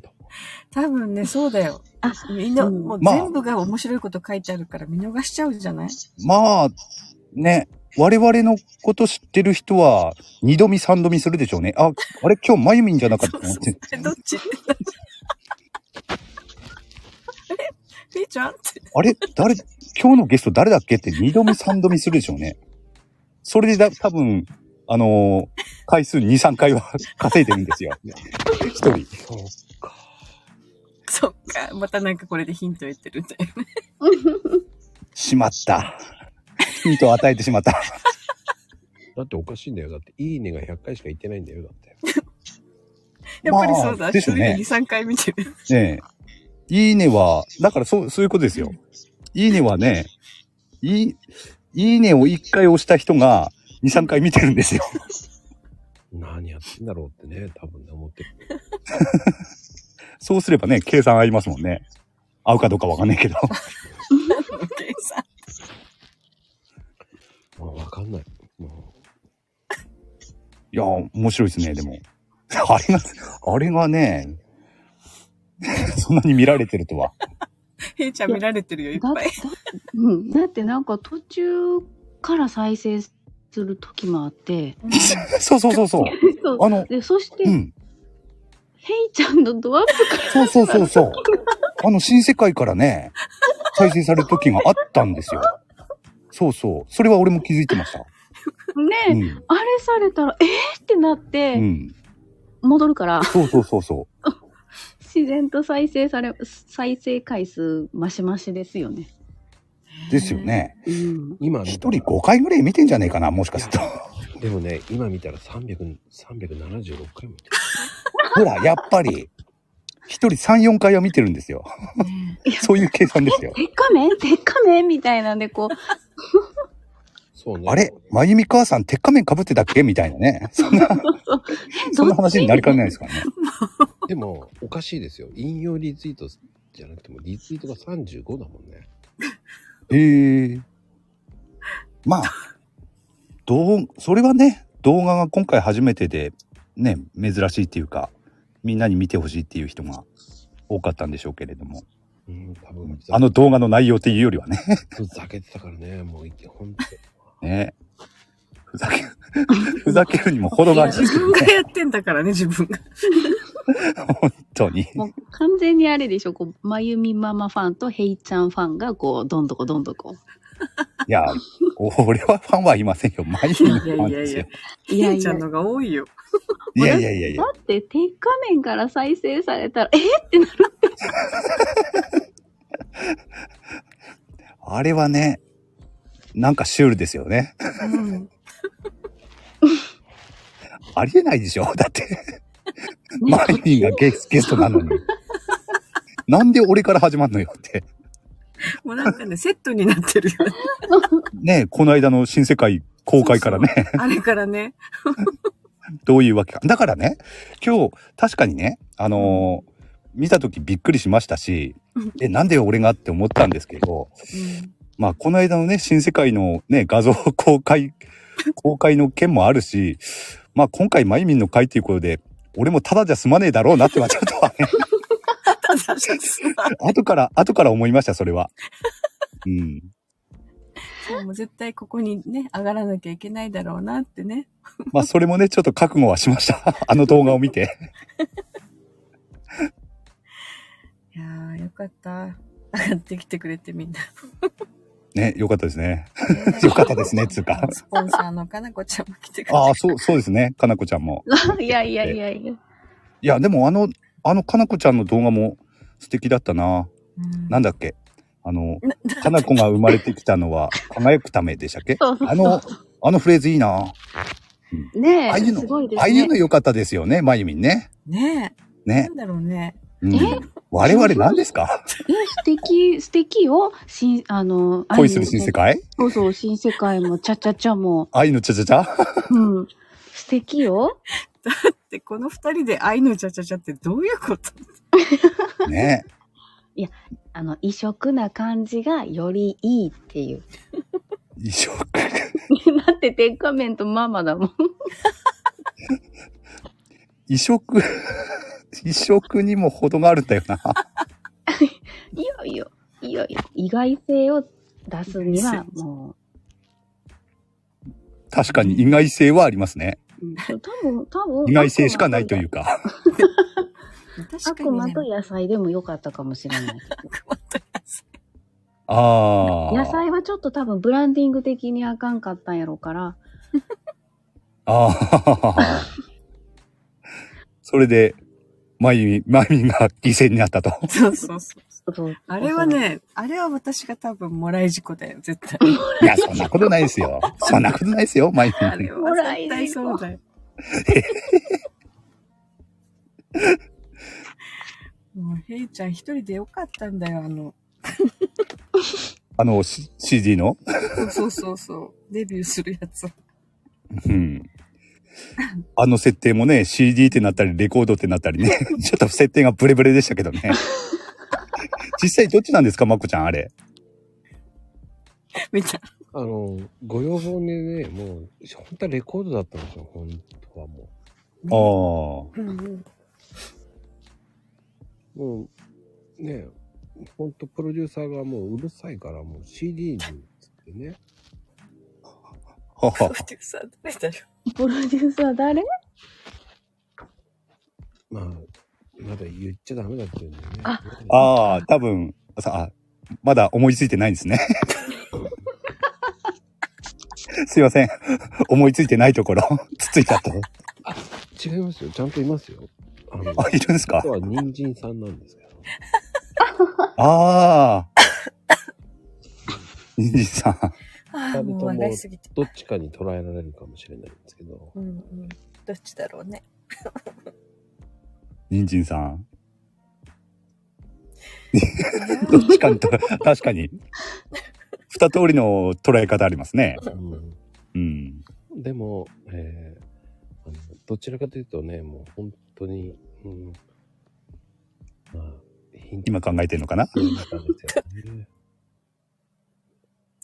多分ね、そうだよ。あ、みんな、うんもうまあ全部が面白いこと書いてあるから見逃しちゃうじゃない？まあ、ね、我々のこと知ってる人は、二度見三度見するでしょうね。あ、あれ今日まゆみんじゃなかったと思って。え、どっち？えピーちゃん？って。あれ？誰、今日のゲスト誰だっけ？って二度見三度見するでしょうね。それでだ、多分、あのー回数2、3回は稼いでるんですよ。一人。そうか。そっか。またなんかこれでヒント言ってるんだよね。しまった。ヒントを与えてしまった。だっておかしいんだよ。だって、いいねが100回しか言ってないんだよ。だって。やっぱりそうだ。まあでしょうね一人で2、3回見てる。ねえ。いいねは、だからそう、そういうことですよ。いいねはね、いい、いいねを1回押した人が2、3回見てるんですよ。何やってんだろうってね、多分ね、思ってる。そうすればね、計算合いますもんね。合うかどうかわかんないけど。計算。まあ、わかんない。もいや、面白いですね、でも。あれが、あれがね、そんなに見られてるとは。ヘイちゃん見られてるよ、いっだぱい。うん、だってなんか途中から再生する時もあって、そうそうそうそう。そうあの、でそして、うん。ヘイちゃんのドアップそうそうそうそう。あの、新世界からね、再生される時があったんですよ。そうそう。それは俺も気づいてました。ね、うん。あれされたら、えー？ってなって、うん。戻るから、そうそうそうそ 自然と再生され、再生回数マシマシですよね。う。ですよね。うん。今一人5回ぐらい見てんじゃねえかな、もしかすると。でもね、今見たら300、376回も見てる。ほら、やっぱり、一人3、4回は見てるんですよ。そういう計算ですよ。鉄仮面鉄仮面みたいなんで、こう、そうね。あれ？まゆみ母さん、鉄仮面被ってたっけ？みたいなね。そんな、そんな話になりかねないですからね。でも、おかしいですよ。引用リツイートじゃなくても、リツイートが35だもんね。ええまあ、どう、それはね、動画が今回初めてで、ね、珍しいっていうか、みんなに見てほしいっていう人が多かったんでしょうけれども。うん、多分、あの動画の内容っていうよりはね。ふざけてたからね、もうほんと。ね。ふざけ、ふざけるにも程があります自分。がやってんだからね、自分が。本当に。もう完全にあれでしょ、こう、まゆみママファンとヘイちゃんファンが、こう、どんどこどんどこ。いや、俺はファンはいませんよ。毎日のファンですよ。いやいやヘイちゃん。のが多いよ。いやいやいやいやだ。って、鉄仮面から再生されたら、えってなる。あれはね、なんかシュールですよね。うん。ありえないでしょだって。マリンがゲスゲストなのに。なんで俺から始まるのよって。もうなんかね、セットになってるよね。ねこの間の新世界公開からね、あれからね。どういうわけか。だからね、今日確かにね、あのー見た時びっくりしましたし、え、なんで俺がって思ったんですけど、まあ、この間のね、新世界のね、画像公開、公開の件もあるし、まあ、今回、マイミンの回っていうことで、俺もただじゃ済まねえだろうなってはちょっとはね、後から、後から思いました、それは。うん。そうもう絶対ここにね、上がらなきゃいけないだろうなってね。まあ、それもね、ちょっと覚悟はしました。あの動画を見て。いやー、よかった。上がってきてくれてみんな。ね、よかったですね。よかったですね、つうか。スポンサーのかなこちゃんも来てくれて。ああ、そう、そうですね。かなこちゃんも。いやいやいやいや。いや、でもあの、あのかなこちゃんの動画も素敵だったな。うんなんだっけ？あの、かなこが生まれてきたのは 輝くためでしたっけ？そうそうそうあの、あのフレーズいいな。ねえ、ああいうの、すごいですね。ああいうの良かったですよね、まゆみんね。ねえ。ねな。んだろうね。うん、我々何ですか？え、素敵、素敵よ。新、あの、恋する新世界？そうそう、新世界も、ちゃちゃちゃも。愛のちゃちゃちゃ？うん。素敵よ。で、この二人で愛のちゃちゃちゃってどういうこと？ね。あの、異色な感じがよりいいっていう。異色。だって、鉄仮面とママだもん。異色、異色にも程があるんだよな。いやいや、いやいや、意外性を出すには、も確かに意外性はありますね。う、うん多分、多分。意外性しかないというか。確かにね。悪魔と野菜でもよかったかもしれない。ああ。野菜はちょっと多分ブランディング的にあかんかったんやろうから、ああ。それで、まゆみ、まゆみが犠牲になったと。そうそうそう。あれは、ね、あれは私が多分もらい事故だよ、絶対。いや、そんなことないですよ。そんなことないですよ、まゆみ。あれは絶対そうだよ。もう、ヘイちゃん一人でよかったんだよ、あの。あの、C- CD の？そうそうそうそう。デビューするやつ。うん。あの設定もね、CD ってなったり、レコードってなったりね。ちょっと設定がブレブレでしたけどね。実際どっちなんですか、まこちゃん、あれ？みたいあの、ご要望でね、もう、本当はレコードだったんですよ、本当はもああ。な。うんうん。もう、ね、ほんとプロデューサーがもううるさいから、もう CD につってね。プロデューサー誰だよ。プロデューサー誰？まあ、まだ言っちゃダメだって言うんだよね。あああ、多分、さあ、まだ思いついてないんですね。すいません。思いついてないところ、つついちゃった。違いますよ。ちゃんといますよ。あの、あ、いるんですか？実は人参さんなんですけど。ああ。ニジさん。ああ、もう笑いすぎて。どっちかに捉えられるかもしれないんですけど。うんうん。どっちだろうね。ニンジンさん。どっちかにと、確かに。二通りの捉え方ありますね。うんうん。でも、えーどちらかというとね、もう本当に、うん、まあ、今考えてるのかな？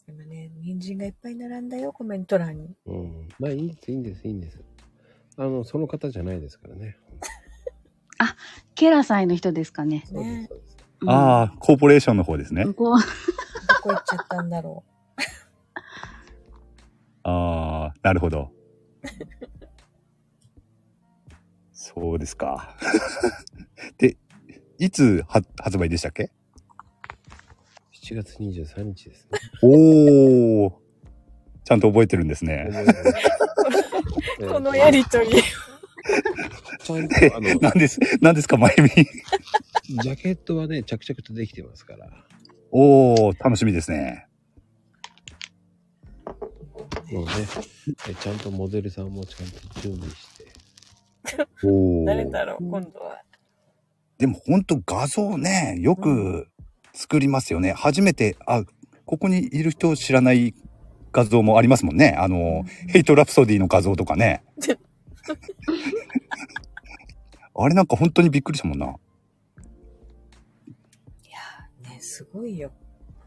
今ね、人参がいっぱい並んだよ、コメント欄に。うん。まあ、いいんです、いいんです、いいんです。あの、その方じゃないですからね。ケラ祭の人ですかね。ねああ、コーポレーションの方ですね。向こう、どこ行っちゃったんだろ ああ、なるほど。そうですか？で、いつは発売でしたっけ？7月23日ですね。おお。ちゃんと覚えてるんですね。う。このやりとり。ちゃんと、あの、何です、何ですか、まゆみ。ジャケットはね、着々とできてますから。おお、楽しみですね。もうね、えちゃんとモデルさんもちゃんと準備して。誰だろう、今度は。でも本当画像ね、よく作りますよね。初めて、あ、ここにいる人知らない画像もありますもんね。あの、ヘイトラプソディの画像とかね。あれなんか本当にびっくりしたもんな。いやーね、すごいよ。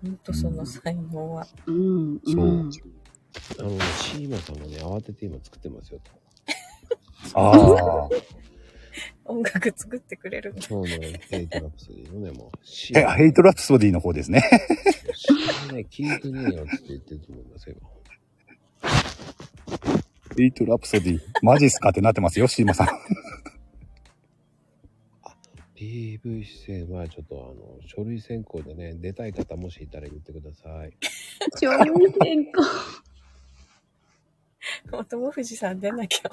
ほんとその才能は。うん、そううん。あの、シーマさんもね、慌てて今作ってますよ。ああ。音楽作ってくれる。今日のヘイトラプソディのね、もう、シえ、ヘイトラプソディの方ですね。ね、聞いてねえよって言ってると思いますよ。ヘイトラプソディ。マジっすかってなってますよ、シーマさん。PV 出演はちょっとあの、書類選考でね、出たい方もしいたら言ってください。書類選考。お友藤さん出なきゃ。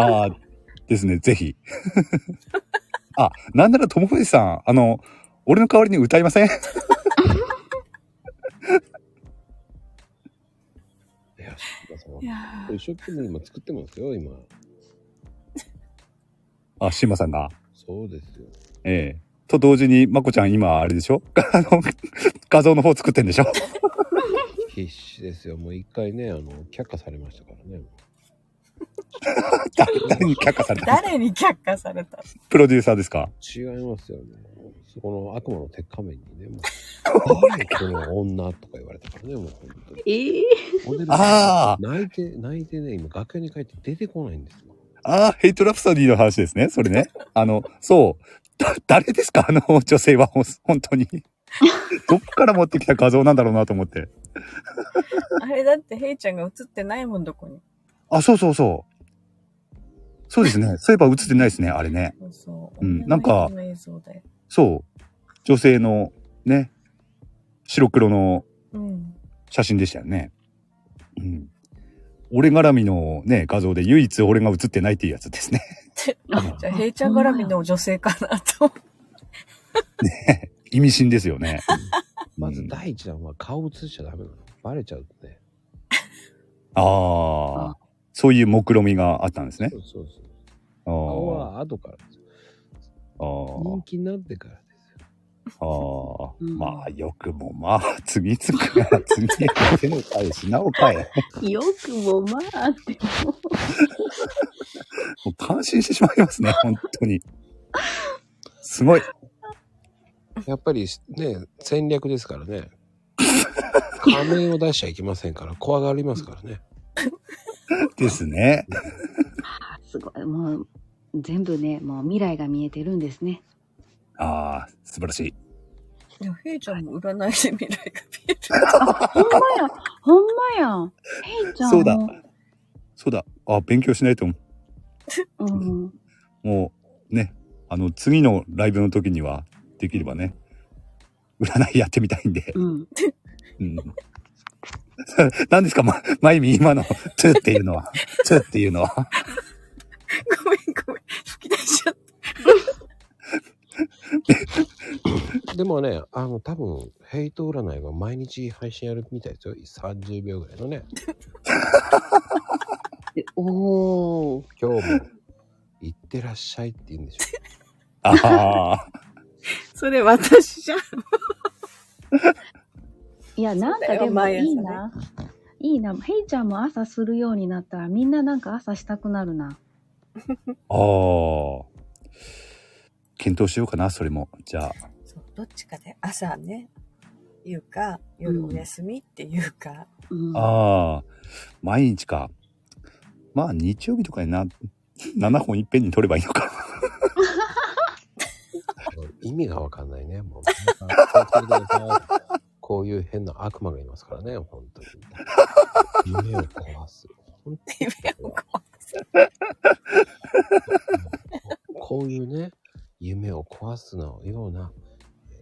ああ、ですね、ぜひ。あ、なんなら友藤さん、あの、俺の代わりに歌いません？いや、一生懸命今作ってますよ、今。あ、シーマさんが？そうですよ。ええと同時に、まこちゃん今、あれでしょ？あの、画像の方作ってんでしょ？必死ですよ。もう一回ね、あの、却下されましたからね。誰に却下された？誰に却下された？プロデューサーですか？違いますよね。そこの悪魔の鉄仮面にね、もう、誰この女とか言われたからね、もう本当に。ええモデルあー泣いて、泣いてね、今楽屋に帰って出てこないんですよ。ああ、ヘイトラプソディの話ですね。それね。あの、そう。だ、誰ですか？あの女性は、本当に。どっから持ってきた画像なんだろうなと思って。あれだって、ヘイちゃんが映ってないもん、どこに。あ、そうそうそう。そうですね。そういえば映ってないですね、あれね。そうそう。うんなんか。そう。女性の、ね、白黒のうん。写真でしたよね。うん。俺絡みのね、画像で唯一俺が写ってないっていうやつですね。じゃあ、ヘイちゃん絡みの女性かなと。ね意味深ですよね。まずうん第一弾は顔映しちゃダメなの。バレちゃうって。ああ、そういう目論みがあったんですねそ。うそうそう。あ顔ーは後からですよ。人気になってからですよ。ああ、うんまあ、よくもまあ、次々から次へ手のかえ品を変え。よくもまあって。もう感心してしまいますね、本当に。すごい。やっぱりね、戦略ですからね。仮面を出しちゃいけませんから、怖がりますからね。ですね。すごい。もう、全部ね、もう未来が見えてるんですね。ああ、素晴らしい。いや、ヘイちゃんも占いで未来が見える。ほんまや、ほんまや。ヘイちゃんそうだも。そうだ。あ、勉強しないと。うん。もう、ね、あの、次のライブの時には、できればね、占いやってみたいんで。うん。うん。何ですか、ま、まゆみ、今の、トゥっていうのは。トゥっていうのは。ごめんごめん。吹き出しちゃっ でもね、あの、多分、ヘイト占いは毎日配信やるみたいですよ。30秒ぐらいのね。おー。今日も、行ってらっしゃいって言うんでしょ。ああ。それ私じゃん。いや、なんかでもいいな。いいな。ヘイちゃんも朝するようになったらみんななんか朝したくなるな。ああ。検討しようかな、それも。じゃあ。そう、どっちかで朝ね、言うか、夜お休みって言うか。うん。ああ。毎日か。まあ、日曜日とかにな、7本いっぺんに取ればいいのか。意味がわかんないね。もう。こういう変な悪魔がいますからね、本当に。夢を壊す。本当に夢を壊す。こういうね、夢を壊すのような、えー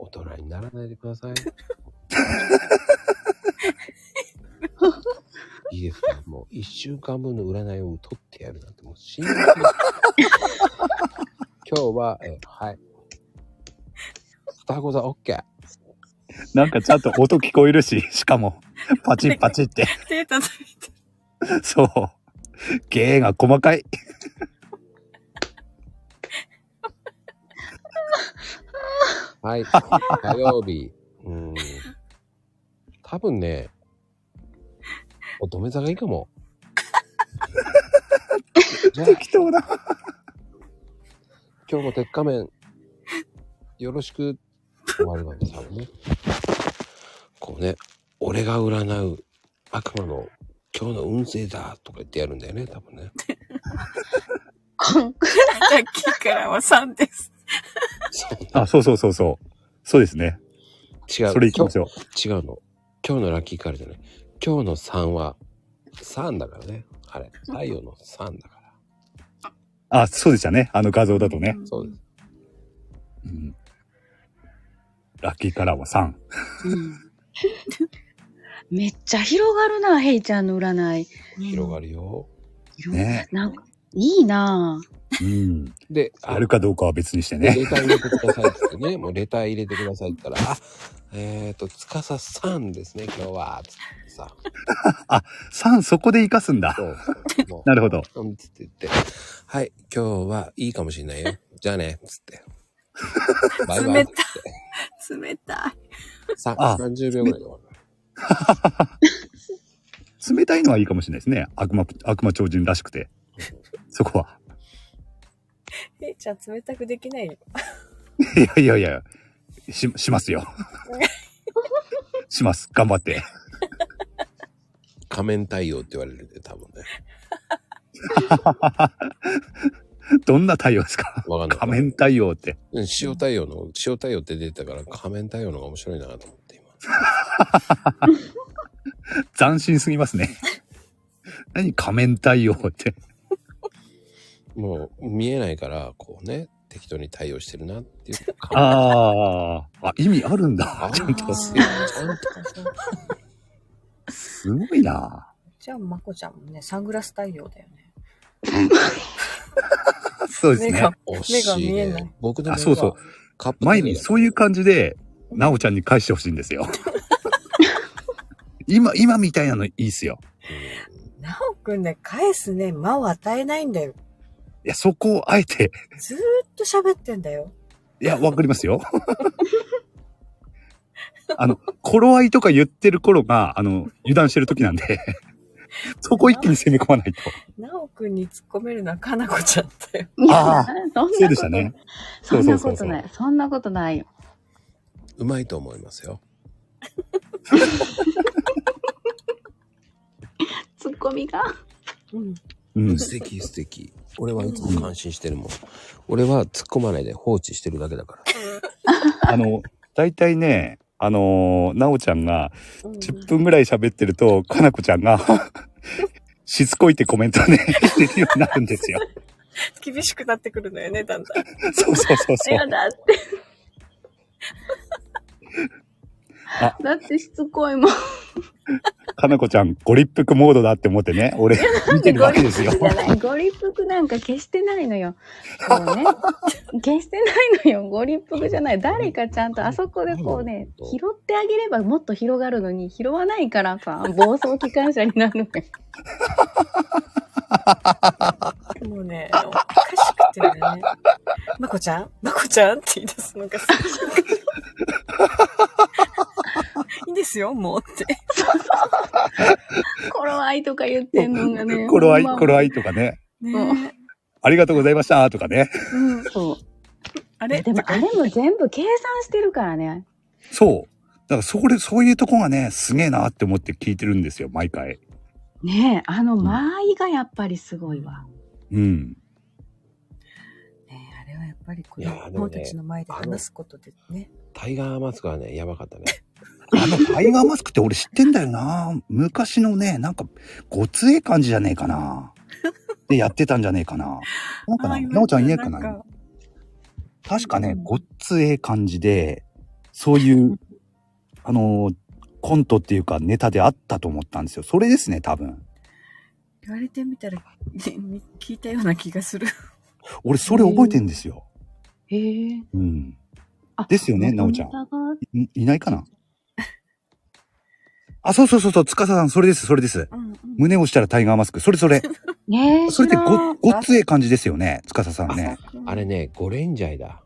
大人にならないでください。いいですか？もう一週間分の占いを取ってやるなんてもう信じられない 今日は、えーはい。スターゴザ OK。なんかちゃんと音聞こえるし、しかも、パチッパチって。手叩いて。そう。芸が細かい。はい。火曜日。うん。多分ね、乙女座がいいかも。適当な。今日も鉄仮面、よろしく、終わりまで多分ね。こうね、俺が占う悪魔の今日の運勢だとか言ってやるんだよね、多分ね。さっきからは3です。あ、そうそうそうそう。そうですね。違う。それいきましょう。違うの。今日のラッキーカードじゃない。今日の3は3だからね。あれ。太陽の3だから。あ、そうでしたね。あの画像だとね。そうです。うん、ラッキーカラーは3。うんめっちゃ広がるな、ヘイちゃんの占い。広がるよ。ね。なんか、いいなうん。で、あるかどうかは別にしてね。でレター入れてくださいって言ってね。もうレター入れてくださいって言ったら、あ、えっ、ー、と、つかささんですね、今日は。つってさ。3そこで活かすんだ。そう。もうなるほど。うんつって言って、はい、今日はいいかもしれないよ。じゃあね、つって。バイバイ冷っつって。冷たい。さあ30秒ぐらいで終わる。冷たいのはいいかもしれないですね。悪魔、悪魔超人らしくて。そこは。ヘイちゃん冷たくできないよ。いやいやいや、し、しますよ。します。頑張って。仮面太陽って言われるんで、多分ね。どんな太陽ですか？わかんない。仮面太陽って。うん塩太陽の、塩太陽って出てたから仮面太陽の方が面白いなと思って今。斬新すぎますね。何仮面太陽って。もう見えないから、こうね、適当に対応してるなっていう。ああ、あ、意味あるんだあ。ちゃんと。ちゃんと。すごいな。じゃあ、まこちゃんもね、サングラス太陽だよね。そうですね目が。惜しい、ね。目が見えない僕の目そうそう。カップ前にそういう感じで、なおちゃんに返してほしいんですよ。今、今みたいなのいいっすよ。なおくんね、返すね、間を与えないんだよ。いや、そこをあえて、ずーっと喋ってんだよ。いや、わかりますよ。あの、頃合いとか言ってる頃が、あの、油断してる時なんで、そこ一気に攻め込まないと。なおくんに突っ込めるのはかなこちゃんだよ。ああそんなことそうでしたね。そんなそうそうそうそうことない。そんなことないよ。うまいと思いますよ。ツッコミが。うん。うん。素敵素敵。俺はいつも感心してるもん。俺は突っ込まないで放置してるだけだから。あの、大体ね、あのーなおちゃんが10分ぐらい喋ってると、かなこちゃんが、しつこいってコメントをね、してるようになるんですよ。厳しくなってくるのよね、だんだん。そうそうそうそう。やだって。あだってしつこいもん。かなこちゃん、ご立腹モードだって思ってね、俺、見てるわけですよ。じゃない。ご立腹なんか消してないのよ。こうね。消してないのよ。ご立腹じゃない。誰かちゃんとあそこでこうね、拾ってあげればもっと広がるのに、拾わないからさ、暴走機関車になるのよ。もうね、おかしくてね。まこちゃん？まこちゃん？って言い出すのがす いいんですよ、もうって。頃合いとか言ってんのがね。頃合い、頃合いとかね、ねありがとうございましたとかね。うん、そう。あれ？でもあれ？も全部計算してるからね。そう。だからそれ、そういうとこがね、すげえなって思って聞いてるんですよ、毎回。ねえ、あの間合いがやっぱりすごいわ。うん。ねあれはやっぱり子供たちの前で話すことでね。タイガーマスクはね、やばかったね。あの、タイガーマスクって俺知ってんだよな。昔のね、なんか、ごつええ感じじゃねえかな。で、やってたんじゃねえかな。なんかな、なおちゃんいねえかな。ん確かね、ごっつええ感じで、そういう、あのーコントっていうかネタであったと思ったんですよ。それですね、多分。言われてみたら、ね 聞いたような気がする。俺、それ覚えてんですよ。へえ。うん。あですよね、なおちゃん。いないかなあ、そうそうそうそう、つかささん、それです、それです。うんうん胸をしたらタイガーマスク。それそれ。ねえ。それってご、ごっつええ感じですよね、つかささんね。あれね、ゴレンジャイだ。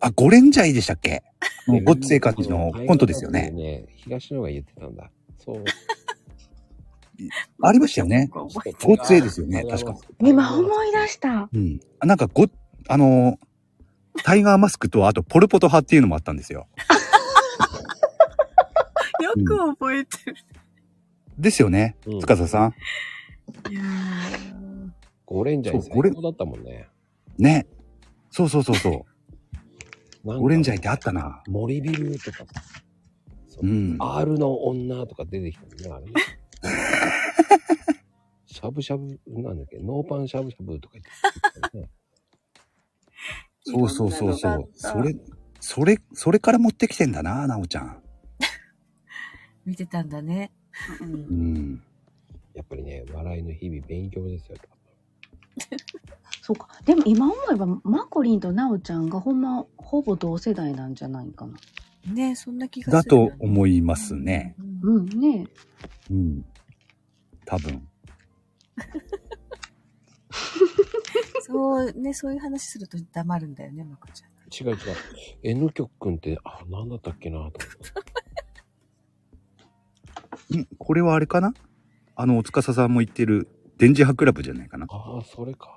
あ、ゴレンジャイでしたっけ？もうごっつええ感じのコントですよね。ね。東野が言ってたんだ。そう。ありましたよね。ごっつええですよね、確か。今思い出した。うん。あなんかご、あのータイガーマスクと、あと、ポルポト派っていうのもあったんですよ。よく覚えてる。ですよねう、んつかささん。いやーゴレンジャイそうゴレ最高だったもんね。ね。そうそうそうそう。ゴレンジャイってあったな。森ビルとかさ。そううん R の女とか出てきたもんね、あれね。しゃぶしゃぶ、なんだっけ、ノーパンしゃぶしゃぶとか言ってたね。そうそうそうそ。うたそれ、それ、それから持ってきてんだな、なおちゃん。見てたんだね。うんうん。やっぱりね、笑いの日々勉強ですよ。そうか。でも今思えば、マコリンとナオちゃんがほんま、ほぼ同世代なんじゃないかな。ねそんな気がだする。と思いますね。うん。うん、ねうん。多分。そうね、そういう話すると黙るんだよね、まこちゃん。違う違う。N 曲くんって、あ、なんだったっけなと思って。んこれはあれかな？あの、おつかささんも言ってる、電磁波クラブじゃないかな。ああ、それか。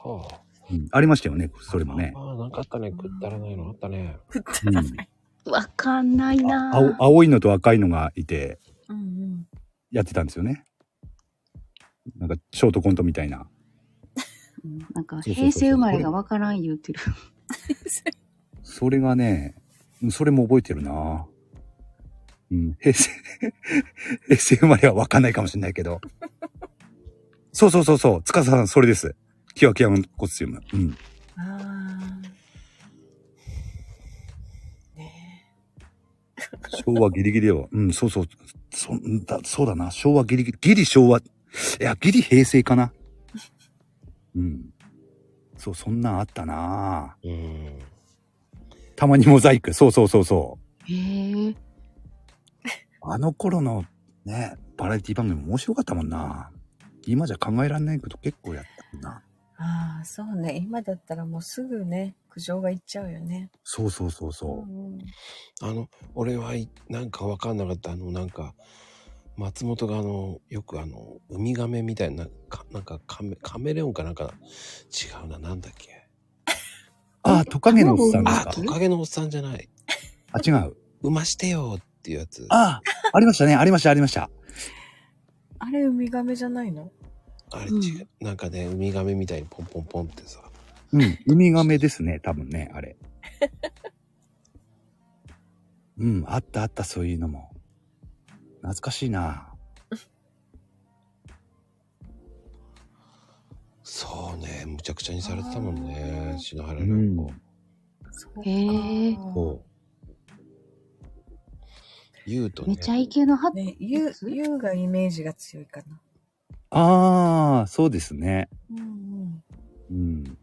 うん。ありましたよね、それもね。ああ、なんかあったね。食ったらないのあったね。うん。わかんないな青、青いのと赤いのがいて、うんうん。やってたんですよね。なんか、ショートコントみたいな。うんなんか、平成生まれがわからん言うてる。それがね、うんそれも覚えてるなうん、平成、平成生まれはわかんないかもしれないけど。そうそうそうそう、つかささん、それです。キワキワのコスチューム。うん。あー。ね昭和ギリギリよ。うん、そうそう。そんだ、そうだな。昭和ギリギリ、ギリ昭和。いや、ギリ平成かな。うん。そう、そんなんあったなうん。たまにモザイク。そうそうそうそう。へえ。あの頃のね、バラエティ番組面白かったもんな。今じゃ考えられないこと結構やったもんな。ああ、そうね。今だったらもうすぐね、苦情がいっちゃうよね。そうそうそうそう。んうんあの、俺はい、なんかわかんなかった。あの、なんか、松本があの、よくあの、ウミガメみたいな、かなんかカメ、カメレオンかなんか、違うな、なんだっけ。あ、トカゲのおっさんですあ、かトカゲのおっさんじゃない。あ、違う。産ましてよっていうやつ。あ、ありましたね。ありました、ありました。あれ、ウミガメじゃないの？あれ違う、なんかね、ウミガメみたいにポンポンポンってさ。うん、ウミガメですね、多分ね、あれ。うん、あったあった、そういうのも。懐かしいな。そうね、むちゃくちゃにされてたもんね、篠原うん涼子。へえ。そう。言うとねめ、ちゃイケのハね、ゆう、ゆうがイメージが強いかな。ああ、そうですね。うんうん。うん。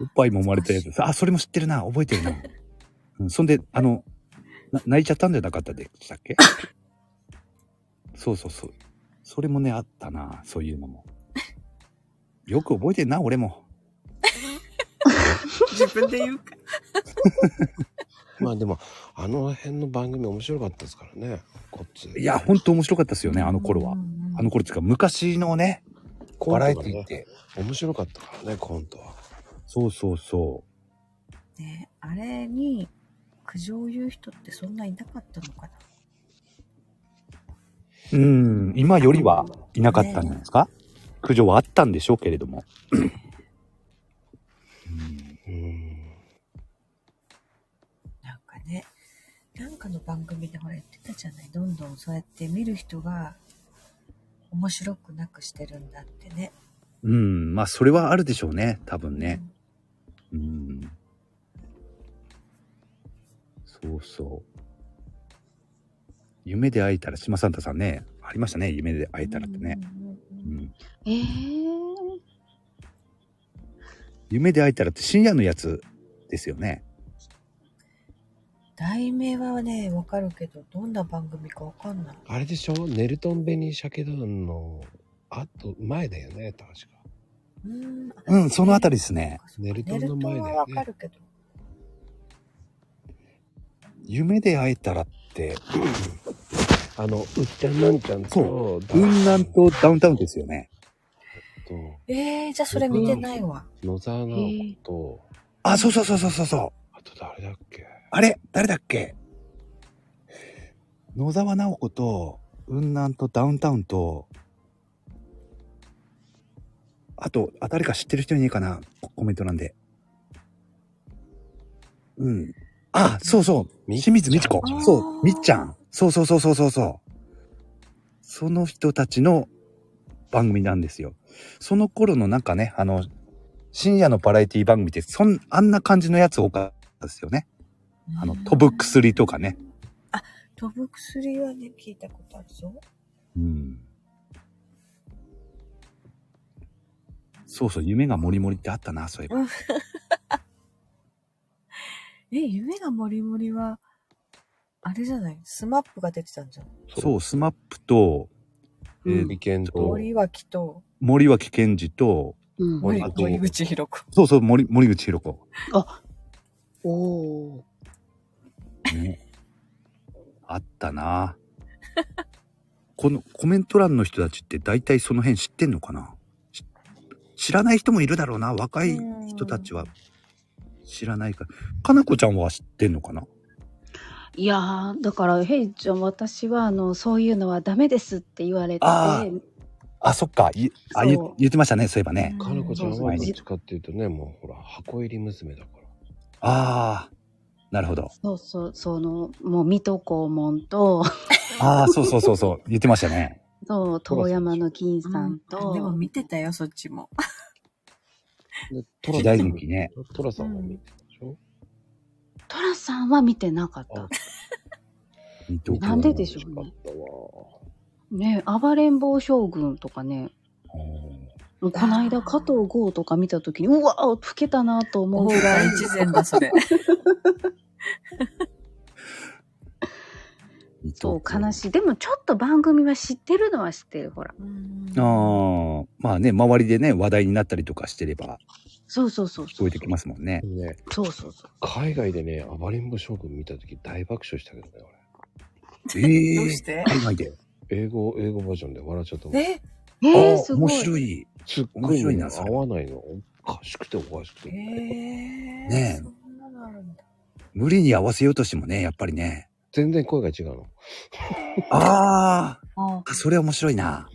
おっぱい揉まれたやつ。あ、それも知ってるな。覚えてるな。うん、そんで、あの、な泣いちゃったんじゃなかったでしたっけ？そうそうそう。それもね、あったな。そういうのも。よく覚えてんな、俺も。自分で言うか。まあでも、あの辺の番組面白かったですからね、こっち。いや、ほんと面白かったですよね、あの頃は。あの頃っていうか、昔のね、バラエティって。面白かったからね、コントは。そうそうそね、あれに苦情を言う人ってそんないなかったのかな。う。うん、今よりはいなかったんじゃないですか、苦情はあったんでしょうけれども。なんかね、なんかの番組でほら言ってたじゃない。どんどんそうやって見る人が面白くなくしてるんだってね。うん、まあ、それはあるでしょうね、多分ね。うん。そうそう。夢で会えたら、島サンタさんね、ありましたね、夢で会えたらってね。うん。ええ夢で会えたらって深夜のやつですよね。題名はね、わかるけど、どんな番組かわかんない。あれでしょ？ネルトンベニー鮭団の、あと、前だよね、確か。うん。うん、そのあたりですね。ネルトンの前だよねンはわか。るけど。夢で会えたらって、あの、うっちゃんなんちゃんと、雲南とダウンタウンですよね。と、えー、じゃあそれ見てないわ。野沢直子と、あ、そうそうそうそうそうそう。あと誰だっけ？あれ誰だっけ？野沢直子と、雲南とダウンタウンと、あと、あ、誰か知ってる人いねえかな？ココメント欄で。うん。あ、そうそう。清水美智子。そう、みっちゃん。そうそうそうそうそうそう。その人たちの番組なんですよ。その頃のなんかね、あの、深夜のバラエティ番組って、そん、あんな感じのやつ多かったですよね。あの、飛ぶ薬とかね。飛ぶ薬はね、聞いたことあるぞ。うん。そうそう、夢がもりもりってあったな、そういえば。え、夢がもりもりは、あれじゃない？スマップが出てたんじゃん。そう、スマップと、えー眉間と、森脇と、森脇健児と、うん。森あと森口博子。そうそう、森森口博子。おお。ね。あったな。このコメント欄の人たちって大体その辺知ってんのかな？し知らない人もいるだろうな。若い人たちは知らないか。かなこちゃんは知ってんのかな？いやー、だから、ヘイちゃん、私は、あの、そういうのはダメですって言われてて、ああ、そっか。いあ言言ってましたね、そういえばね。かなこちゃんはどっちかっていうとね、もうほら、箱入り娘だから。ああ、なるほど。そうそう、その、もう、水戸黄門と、ああ、そうそうそうそう。言ってましたね。そう、遠山の金さんと、でも見てたよ、そっちも。で、時代劇ね。トラさんも見てたでしょ？トラさんは見てなかった。なんででしょうね。ね暴れん坊将軍とかね、もうこの間加藤剛とか見たときに、うわ老けたなと思うぐらい。一前だ、それ。そう、悲しい。でもちょっと番組は知ってるのは知ってる、ほら。ああ、まあね、周りでね、話題になったりとかしてれば、そうそうそう聞こえてきますもんね。ね、そうそうそう。海外でね、暴れん坊将軍見たとき大爆笑したけどね、ええ どうして？海外で？俺。英語、英語バージョンで笑っちゃったもん。ええー、あすごい。面白い。すっごいね面白いな、合わないの。おかしくておかしくて。えー、ねえそんなのあるんだ。無理に合わせようとしてもね、やっぱりね。全然声が違うの。あああ、それ面白いな。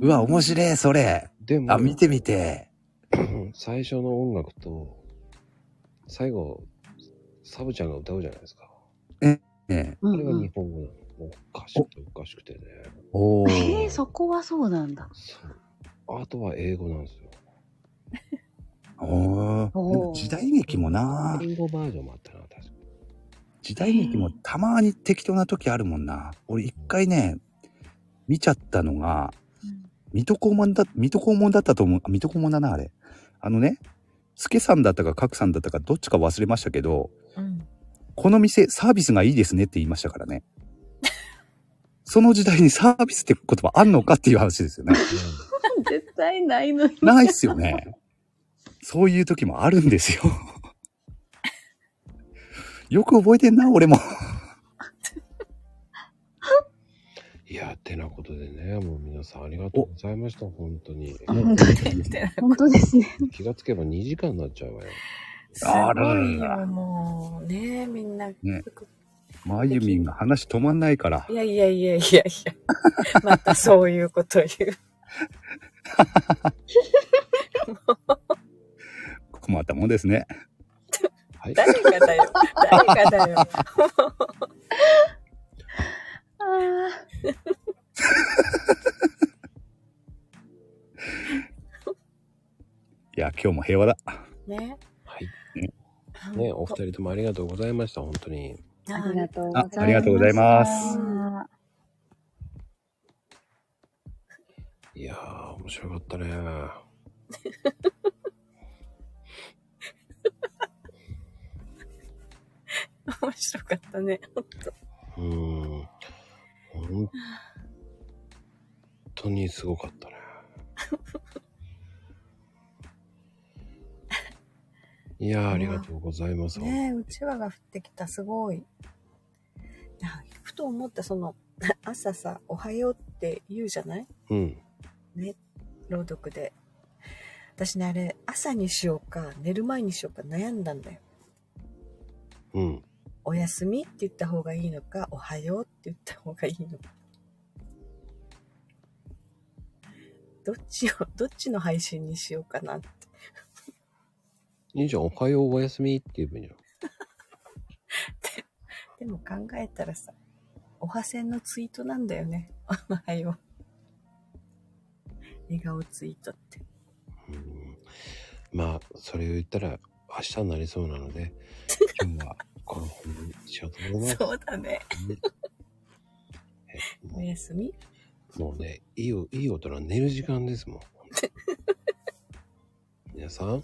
うわ、面白い、それ。でも、あ、見てみて。最初の音楽と、最後、サブちゃんが歌うじゃないですか。ねあれが日本語なの。おかしくておかしくてね。おー。えー、そこはそうなんだ。あとは英語なんですよ。おーおー時代劇もな英語バージョンもあったな、確か時代劇もたまに適当な時あるもんな。俺一回ね、見ちゃったのが、水戸黄門だ、水戸黄門だったと思う。あ水戸黄門だな、あれ。あのね、助さんだったか角さんだったかどっちか忘れましたけど、うん。この店サービスがいいですねって言いましたからね。その時代にサービスって言葉あんのかっていう話ですよね。絶対ないのに。ないっすよね。そういう時もあるんですよ。よく覚えてんな、俺も。いや、てなことでね、もう皆さんありがとうございました、本当に。本当に本当ですね。気がつけば2時間になっちゃうわよ。すごいよ、もう。ねみんな。ね。まゆみんが話止まんないからい。やいやいやいやいや。またそういうこと言う。困ったもんですね。はい。誰がだよ。誰がだよ。いや、今日も平和だ。ね。はい。ね、お二人ともありがとうございました、本当に。ありがとうございます。あありがとうございますいやー、面白かったね。面白かったね。ほんと。うーん。本当にすごかったね。いやー、ありがとうございます。ねえ、うちわが降ってきた、すごい。ふと思った、その、朝さ、おはようって言うじゃない？うん。ね、朗読で。私ね、あれ、朝にしようか、寝る前にしようか悩んだんだよ。うん。おやすみって言った方がいいのか、おはようって言った方がいいのか。どっちを、どっちの配信にしようかなって。いいじゃん、おはよう、おやすみって言えばいいじゃん。でも考えたらさ、おはせんのツイートなんだよね。おはよう。笑顔ツイートって。まあ、それを言ったら明日になりそうなので、今日はこの本にしようと思います。そうだね。おやすみ。もうね、いいお、いい大人寝る時間ですもん。皆さん、ああ、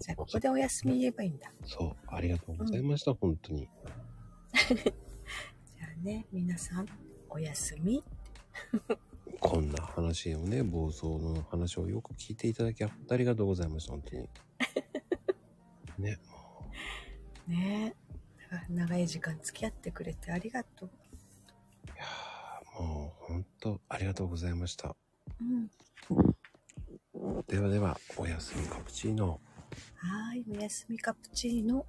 じゃあここでおやすみ言えばいいんだ。そう、ありがとうございました、本当に。じゃあね、皆さん、おやすみ。こんな話をね、暴走の話をよく聞いていただき、ありがとうございました、本当に。ね、ねえ。長い時間付き合ってくれてありがとう。もう本当ありがとうございました。うん。ではでは、おやすみカプチーノ。はーい、おやすみカプチーノ。